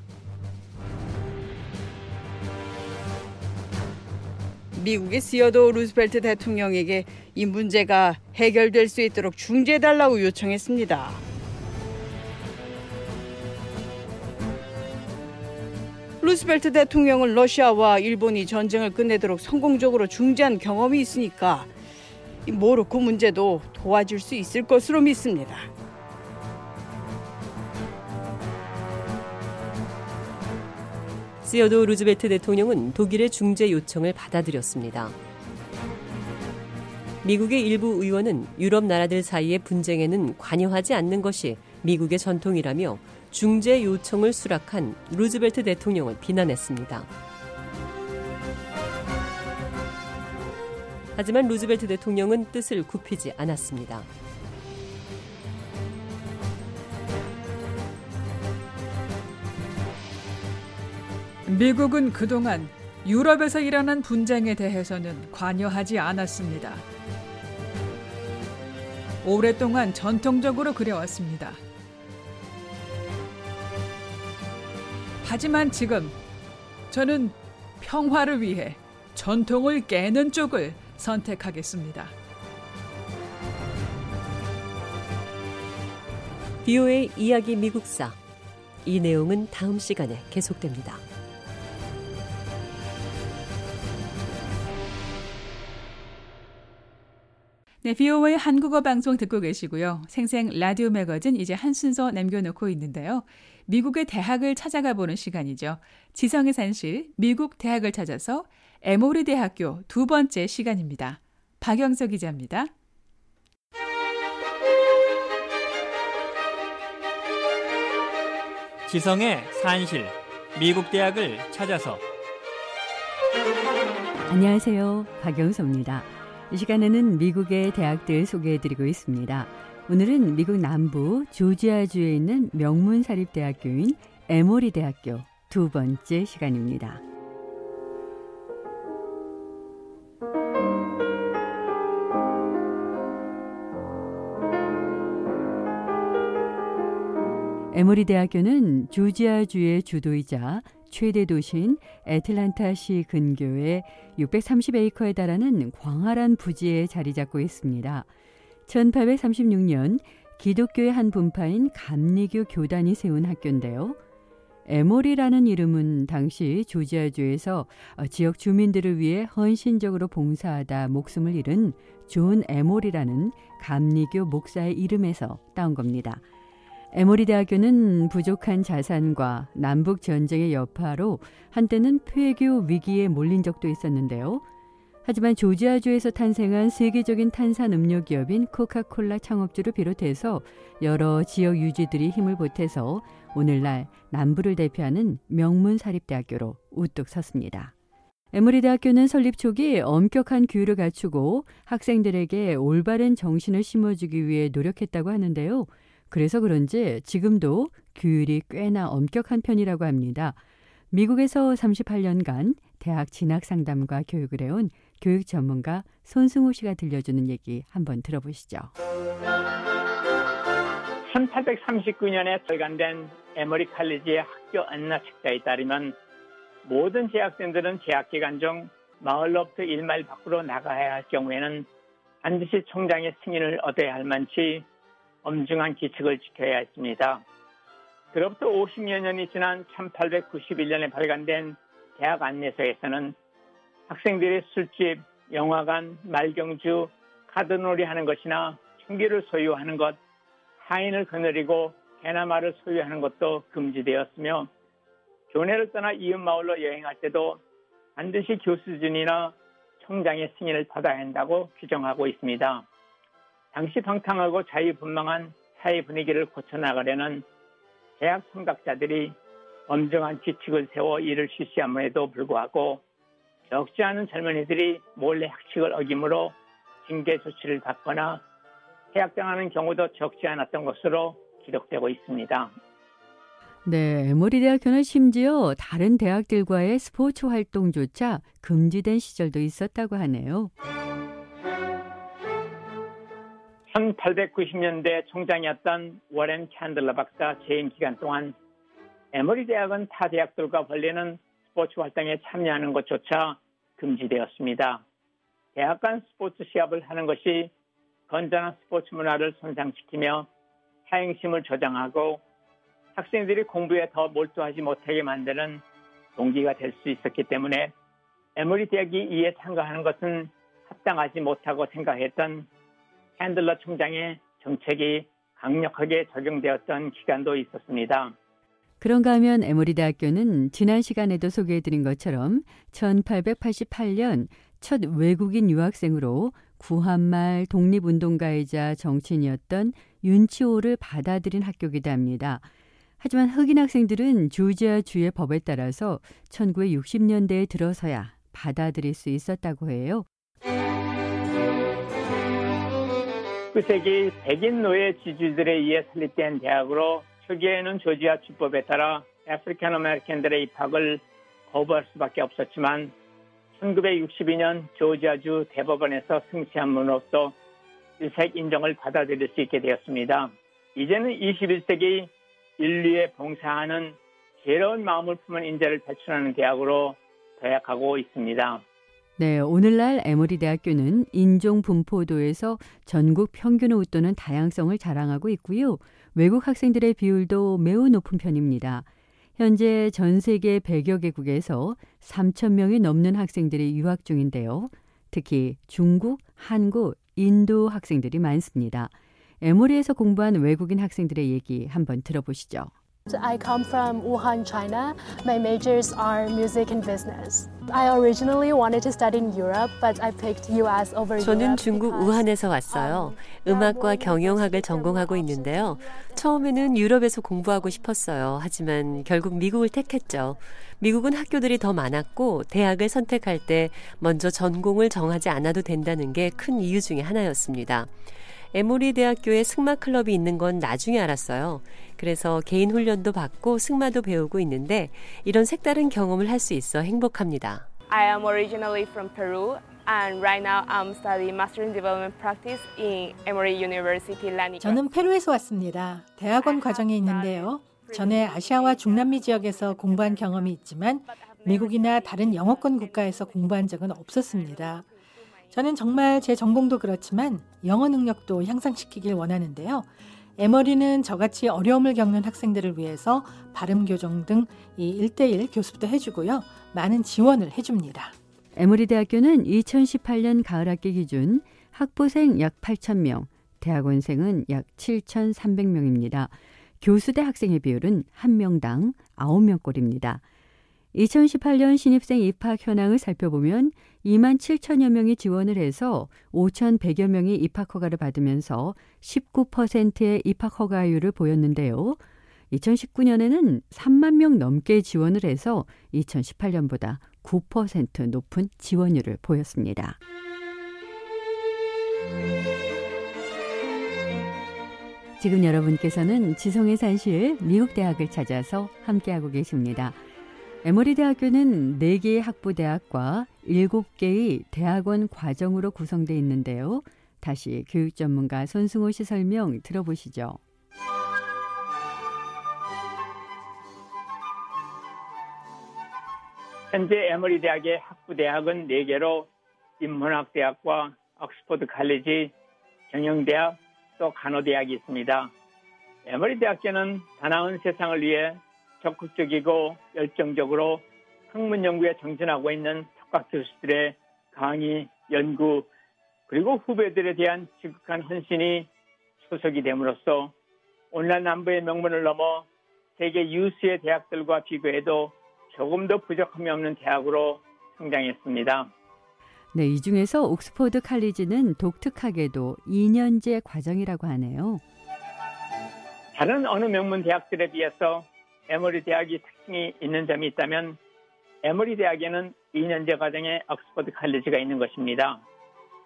미국의 시어도 루스벨트 대통령에게 이 문제가 해결될 수 있도록 중재해달라고 요청했습니다. 루스벨트 대통령은 러시아와 일본이 전쟁을 끝내도록 성공적으로 중재한 경험이 있으니까 이 모로코 문제도 도와줄 수 있을 것으로 믿습니다. 시어도 루즈벨트 대통령은 독일의 중재 요청을 받아들였습니다. 미국의 일부 의원은 유럽 나라들 사이의 분쟁에는 관여하지 않는 것이 미국의 전통이라며 중재 요청을 수락한 루즈벨트 대통령을 비난했습니다. 하지만 루즈벨트 대통령은 뜻을 굽히지 않았습니다. 미국은 그동안 유럽에서 일어난 분쟁에 대해서는 관여하지 않았습니다. 오랫동안 전통적으로 그래왔습니다. 하지만 지금 저는 평화를 위해 전통을 깨는 쪽을 선택하겠습니다. BOA 이야기 미국사. 이 내용은 다음 시간에 계속됩니다. 네, BOA 한국어 방송 듣고 계시고요. 생생 라디오 매거진 이제 한 순서 남겨놓고 있는데요. 미국의 대학을 찾아가 보는 시간이죠. 지성의 산실 미국 대학을 찾아서 에모리 대학교 두 번째 시간입니다. 박영석 기자입니다. 지성의 산실 미국 대학을 찾아서 안녕하세요. 박영서입니다. 이 시간에는 미국의 대학들 소개해드리고 있습니다. 오늘은 미국 남부 조지아주에 있는 명문사립대학교인 에모리 대학교 두 번째 시간입니다. 에모리 대학교는 조지아주의 주도이자 최대 도시인 애틀란타시 근교의 630에이커에 달하는 광활한 부지에 자리 잡고 있습니다. 1836년 기독교의 한 분파인 감리교 교단이 세운 학교인데요. 에모리라는 이름은 당시 조지아주에서 어, 지역 주민들을 위해 헌신적으로 봉사하다 목숨을 잃은 존 에모리라는 감리교 목사의 이름에서 따온 겁니다. 에모리 대학교는 부족한 자산과 남북 전쟁의 여파로 한때는 폐교 위기에 몰린 적도 있었는데요. 하지만 조지아주에서 탄생한 세계적인 탄산 음료 기업인 코카콜라 창업주를 비롯해서 여러 지역 유지들이 힘을 보태서 오늘날 남부를 대표하는 명문 사립대학교로 우뚝 섰습니다. 에모리 대학교는 설립 초기 엄격한 규율을 갖추고 학생들에게 올바른 정신을 심어주기 위해 노력했다고 하는데요. 그래서 그런지 지금도 규율이 꽤나 엄격한 편이라고 합니다. 미국에서 38년간 대학 진학 상담과 교육을 해온 교육 전문가 손승호 씨가 들려주는 얘기 한번 들어보시죠. 1839년에 발간된 에머리 칼리지의 학교 안나 책자에 따르면 모든 재학생들은 재학 기간 중 마을로부터 일마일 밖으로 나가야 할 경우에는 반드시 총장의 승인을 얻어야 할 만치 엄중한 규칙을 지켜야 했습니다. 그로부터 50여 년이 지난 1891년에 발간된 대학 안내서에서는 학생들이 술집, 영화관, 말경주, 카드놀이 하는 것이나 총기를 소유하는 것, 하인을 거느리고 개나 말을 소유하는 것도 금지되었으며 교내를 떠나 이웃 마을로 여행할 때도 반드시 교수진이나 총장의 승인을 받아야 한다고 규정하고 있습니다. 당시 방탕하고 자유분방한 사회 분위기를 고쳐나가려는 대학 선각자들이 엄정한 규칙을 세워 이를 실시함에도 불구하고 적지 않은 젊은이들이 몰래 학칙을 어기므로 징계 조치를 받거나 해약당하는 경우도 적지 않았던 것으로 기록되고 있습니다. 네, 에모리 대학교는 심지어 다른 대학들과의 스포츠 활동조차 금지된 시절도 있었다고 하네요. 1890년대 총장이었던 워렌 캔들러 박사 재임 기간 동안 에머리 대학은 타 대학들과 벌리는 스포츠 활동에 참여하는 것조차 금지되었습니다. 대학 간 스포츠 시합을 하는 것이 건전한 스포츠 문화를 손상시키며 사행심을 조장하고 학생들이 공부에 더 몰두하지 못하게 만드는 동기가 될 수 있었기 때문에 에머리 대학이 이에 참가하는 것은 합당하지 못하다고 생각했던 캔들러 총장의 정책이 강력하게 적용되었던 기간도 있었습니다. 그런가 하면 에모리 대학교는 지난 시간에도 소개해드린 것처럼 1888년 첫 외국인 유학생으로 구한말 독립운동가이자 정치인이었던 윤치호를 받아들인 학교이기도 합니다. 하지만 흑인 학생들은 조지아 주의 법에 따라서 1960년대에 들어서야 받아들일 수 있었다고 해요. 19세기 백인 노예 지주들에 의해 설립된 대학으로 초기에는 조지아 주법에 따라 African American들의 입학을 거부할 수밖에 없었지만 1962년 조지아주 대법원에서 승시함으로써 일색 인정을 받아들일 수 있게 되었습니다. 이제는 21세기 인류에 봉사하는 괴로운 마음을 품은 인재를 배출하는 대학으로 도약하고 있습니다. 네, 오늘날 에모리 대학교는 인종 분포도에서 전국 평균을 웃도는 다양성을 자랑하고 있고요. 외국 학생들의 비율도 매우 높은 편입니다. 현재 전 세계 100여 개국에서 3천 명이 넘는 학생들이 유학 중인데요. 특히 중국, 한국, 인도 학생들이 많습니다. 에모리에서 공부한 외국인 학생들의 얘기 한번 들어보시죠. I come from Wuhan, China. My majors are music and business. I originally wanted to study in Europe, but I picked US over 저는 Europe 중국 because 우한에서 왔어요. 음악과 경영학을 전공하고 있는데요. 처음에는 유럽에서 공부하고 싶었어요. 하지만 결국 미국을 택했죠. 미국은 학교들이 더 많았고 대학을 선택할 때 먼저 전공을 정하지 않아도 된다는 게 큰 이유 중에 하나였습니다. 에모리 대학교에 승마 클럽이 있는 건 나중에 알았어요. 그래서 개인 훈련도 받고 승마도 배우고 있는데 이런 색다른 경험을 할 수 있어 행복합니다. I am originally from Peru and right now I'm studying Master in Development Practice in Emory University, Lanica. 저는 페루에서 왔습니다. 대학원 과정에 있는데요. 전에 아시아와 중남미 지역에서 공부한 경험이 있지만 미국이나 다른 영어권 국가에서 공부한 적은 없었습니다. 저는 정말 제 전공도 그렇지만 영어 능력도 향상시키길 원하는데요. 에머리는 저같이 어려움을 겪는 학생들을 위해서 발음 교정 등 이 1대1 교습도 해주고요. 많은 지원을 해줍니다. 에모리 대학교는 2018년 가을 학기 기준 학부생 약 8,000명, 대학원생은 약 7,300명입니다. 교수대 학생의 비율은 1명당 9명꼴입니다. 2018년 신입생 입학 현황을 살펴보면 2만 7천여 명이 지원을 해서 5,100여 명이 입학 허가를 받으면서 19%의 입학 허가율을 보였는데요. 2019년에는 3만 명 넘게 지원을 해서 2018년보다 9% 높은 지원율을 보였습니다. 지금 여러분께서는 지성의 산실 미국 대학을 찾아서 함께하고 계십니다. 에머리 대학교는 4개의 학부대학과 7개의 대학원 과정으로 구성되어 있는데요. 다시 교육 전문가 손승호 씨 설명 들어보시죠. 현재 에머리 대학의 학부 대학은 4개로 인문학 대학과 옥스퍼드 칼리지, 경영대학, 또 간호대학이 있습니다. 에머리 대학교는 더 나은 세상을 위해 적극적이고 열정적으로 학문 연구에 정진하고 있는 특학 교수들의 강의, 연구, 그리고 후배들에 대한 지극한 헌신이 소속이 됨으로써 오늘날 남부의 명문을 넘어 세계 유수의 대학들과 비교해도 조금 더 부족함이 없는 대학으로 성장했습니다. 네, 이 중에서 옥스퍼드 칼리지는 독특하게도 2년제 과정이라고 하네요. 다른 어느 명문 대학들에 비해서 에머리 대학이 특징이 있는 점이 있다면 에머리 대학에는 2년제 과정에 옥스퍼드 칼리지가 있는 것입니다.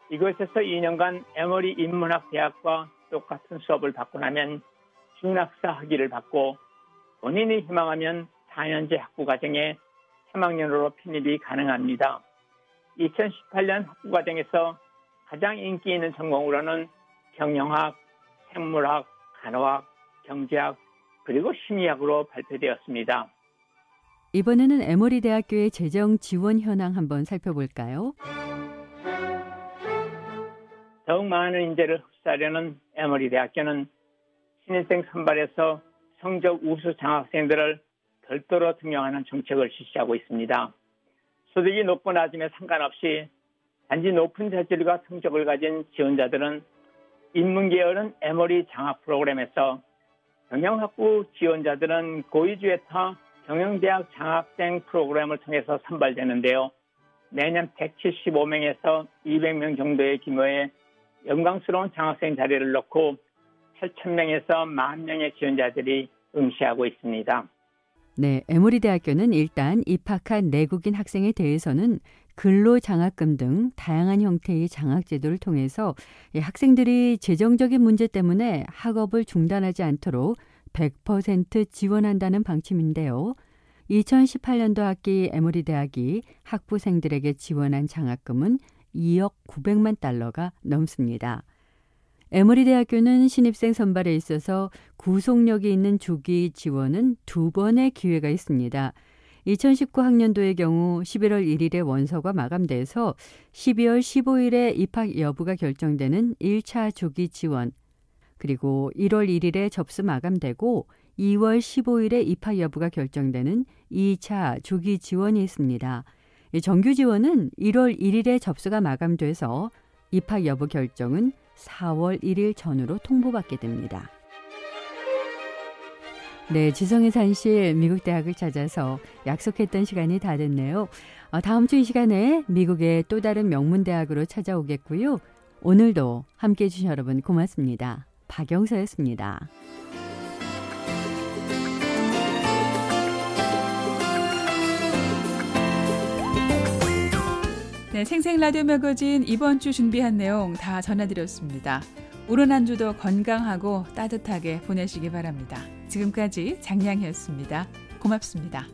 이곳에서 2년간 에머리 인문학 대학과 똑같은 수업을 받고 나면 중학사 학위를 받고 본인이 희망하면 4년제 학부 과정에 3학년으로 편입이 가능합니다. 2018년 학부 과정에서 가장 인기 있는 전공으로는 경영학, 생물학, 간호학, 경제학, 그리고 심리학으로 발표되었습니다. 이번에는 에모리 대학교의 재정 지원 현황 한번 살펴볼까요? 더욱 많은 인재를 흡수하려는 에머리 대학교는 신입생 선발에서 성적 우수 장학생들을 별도로 등용하는 정책을 실시하고 있습니다. 소득이 높고 낮음에 상관없이 단지 높은 재질과 성적을 가진 지원자들은 인문계열은 에머리 장학 프로그램에서 경영학부 지원자들은 고위주에터 경영대학 장학생 프로그램을 통해서 선발되는데요. 매년 175명에서 200명 정도의 규모의 영광스러운 장학생 자리를 놓고 8,000명에서 만 명의 지원자들이 응시하고 있습니다. 네, 에모리 대학교는 일단 입학한 내국인 학생에 대해서는 근로장학금 등 다양한 형태의 장학제도를 통해서 학생들이 재정적인 문제 때문에 학업을 중단하지 않도록 100% 지원한다는 방침인데요. 2018년도 학기 에모리 대학이 학부생들에게 지원한 장학금은 2억 900만 달러가 넘습니다. 에머리 대학교는 신입생 선발에 있어서 구속력이 있는 조기 지원은 두 번의 기회가 있습니다. 2019 학년도의 경우 11월 1일에 원서가 마감돼서 12월 15일에 입학 여부가 결정되는 1차 조기 지원, 그리고 1월 1일에 접수 마감되고 2월 15일에 입학 여부가 결정되는 2차 조기 지원이 있습니다. 정규 지원은 1월 1일에 접수가 마감돼서 입학 여부 결정은 4월 1일 전후로 통보받게 됩니다. 네, 지성의 산실 미국 대학을 찾아서 약속했던 시간이 다 됐네요. 어, 다음 주 이 시간에 미국의 또 다른 명문 대학으로 찾아오겠고요. 오늘도 함께 해주신 여러분 고맙습니다. 박영서였습니다. 네, 생생 라디오 매거진 이번 주 준비한 내용 다 전해드렸습니다. 오른 한 주도 건강하고 따뜻하게 보내시기 바랍니다. 지금까지 장량이었습니다. 고맙습니다.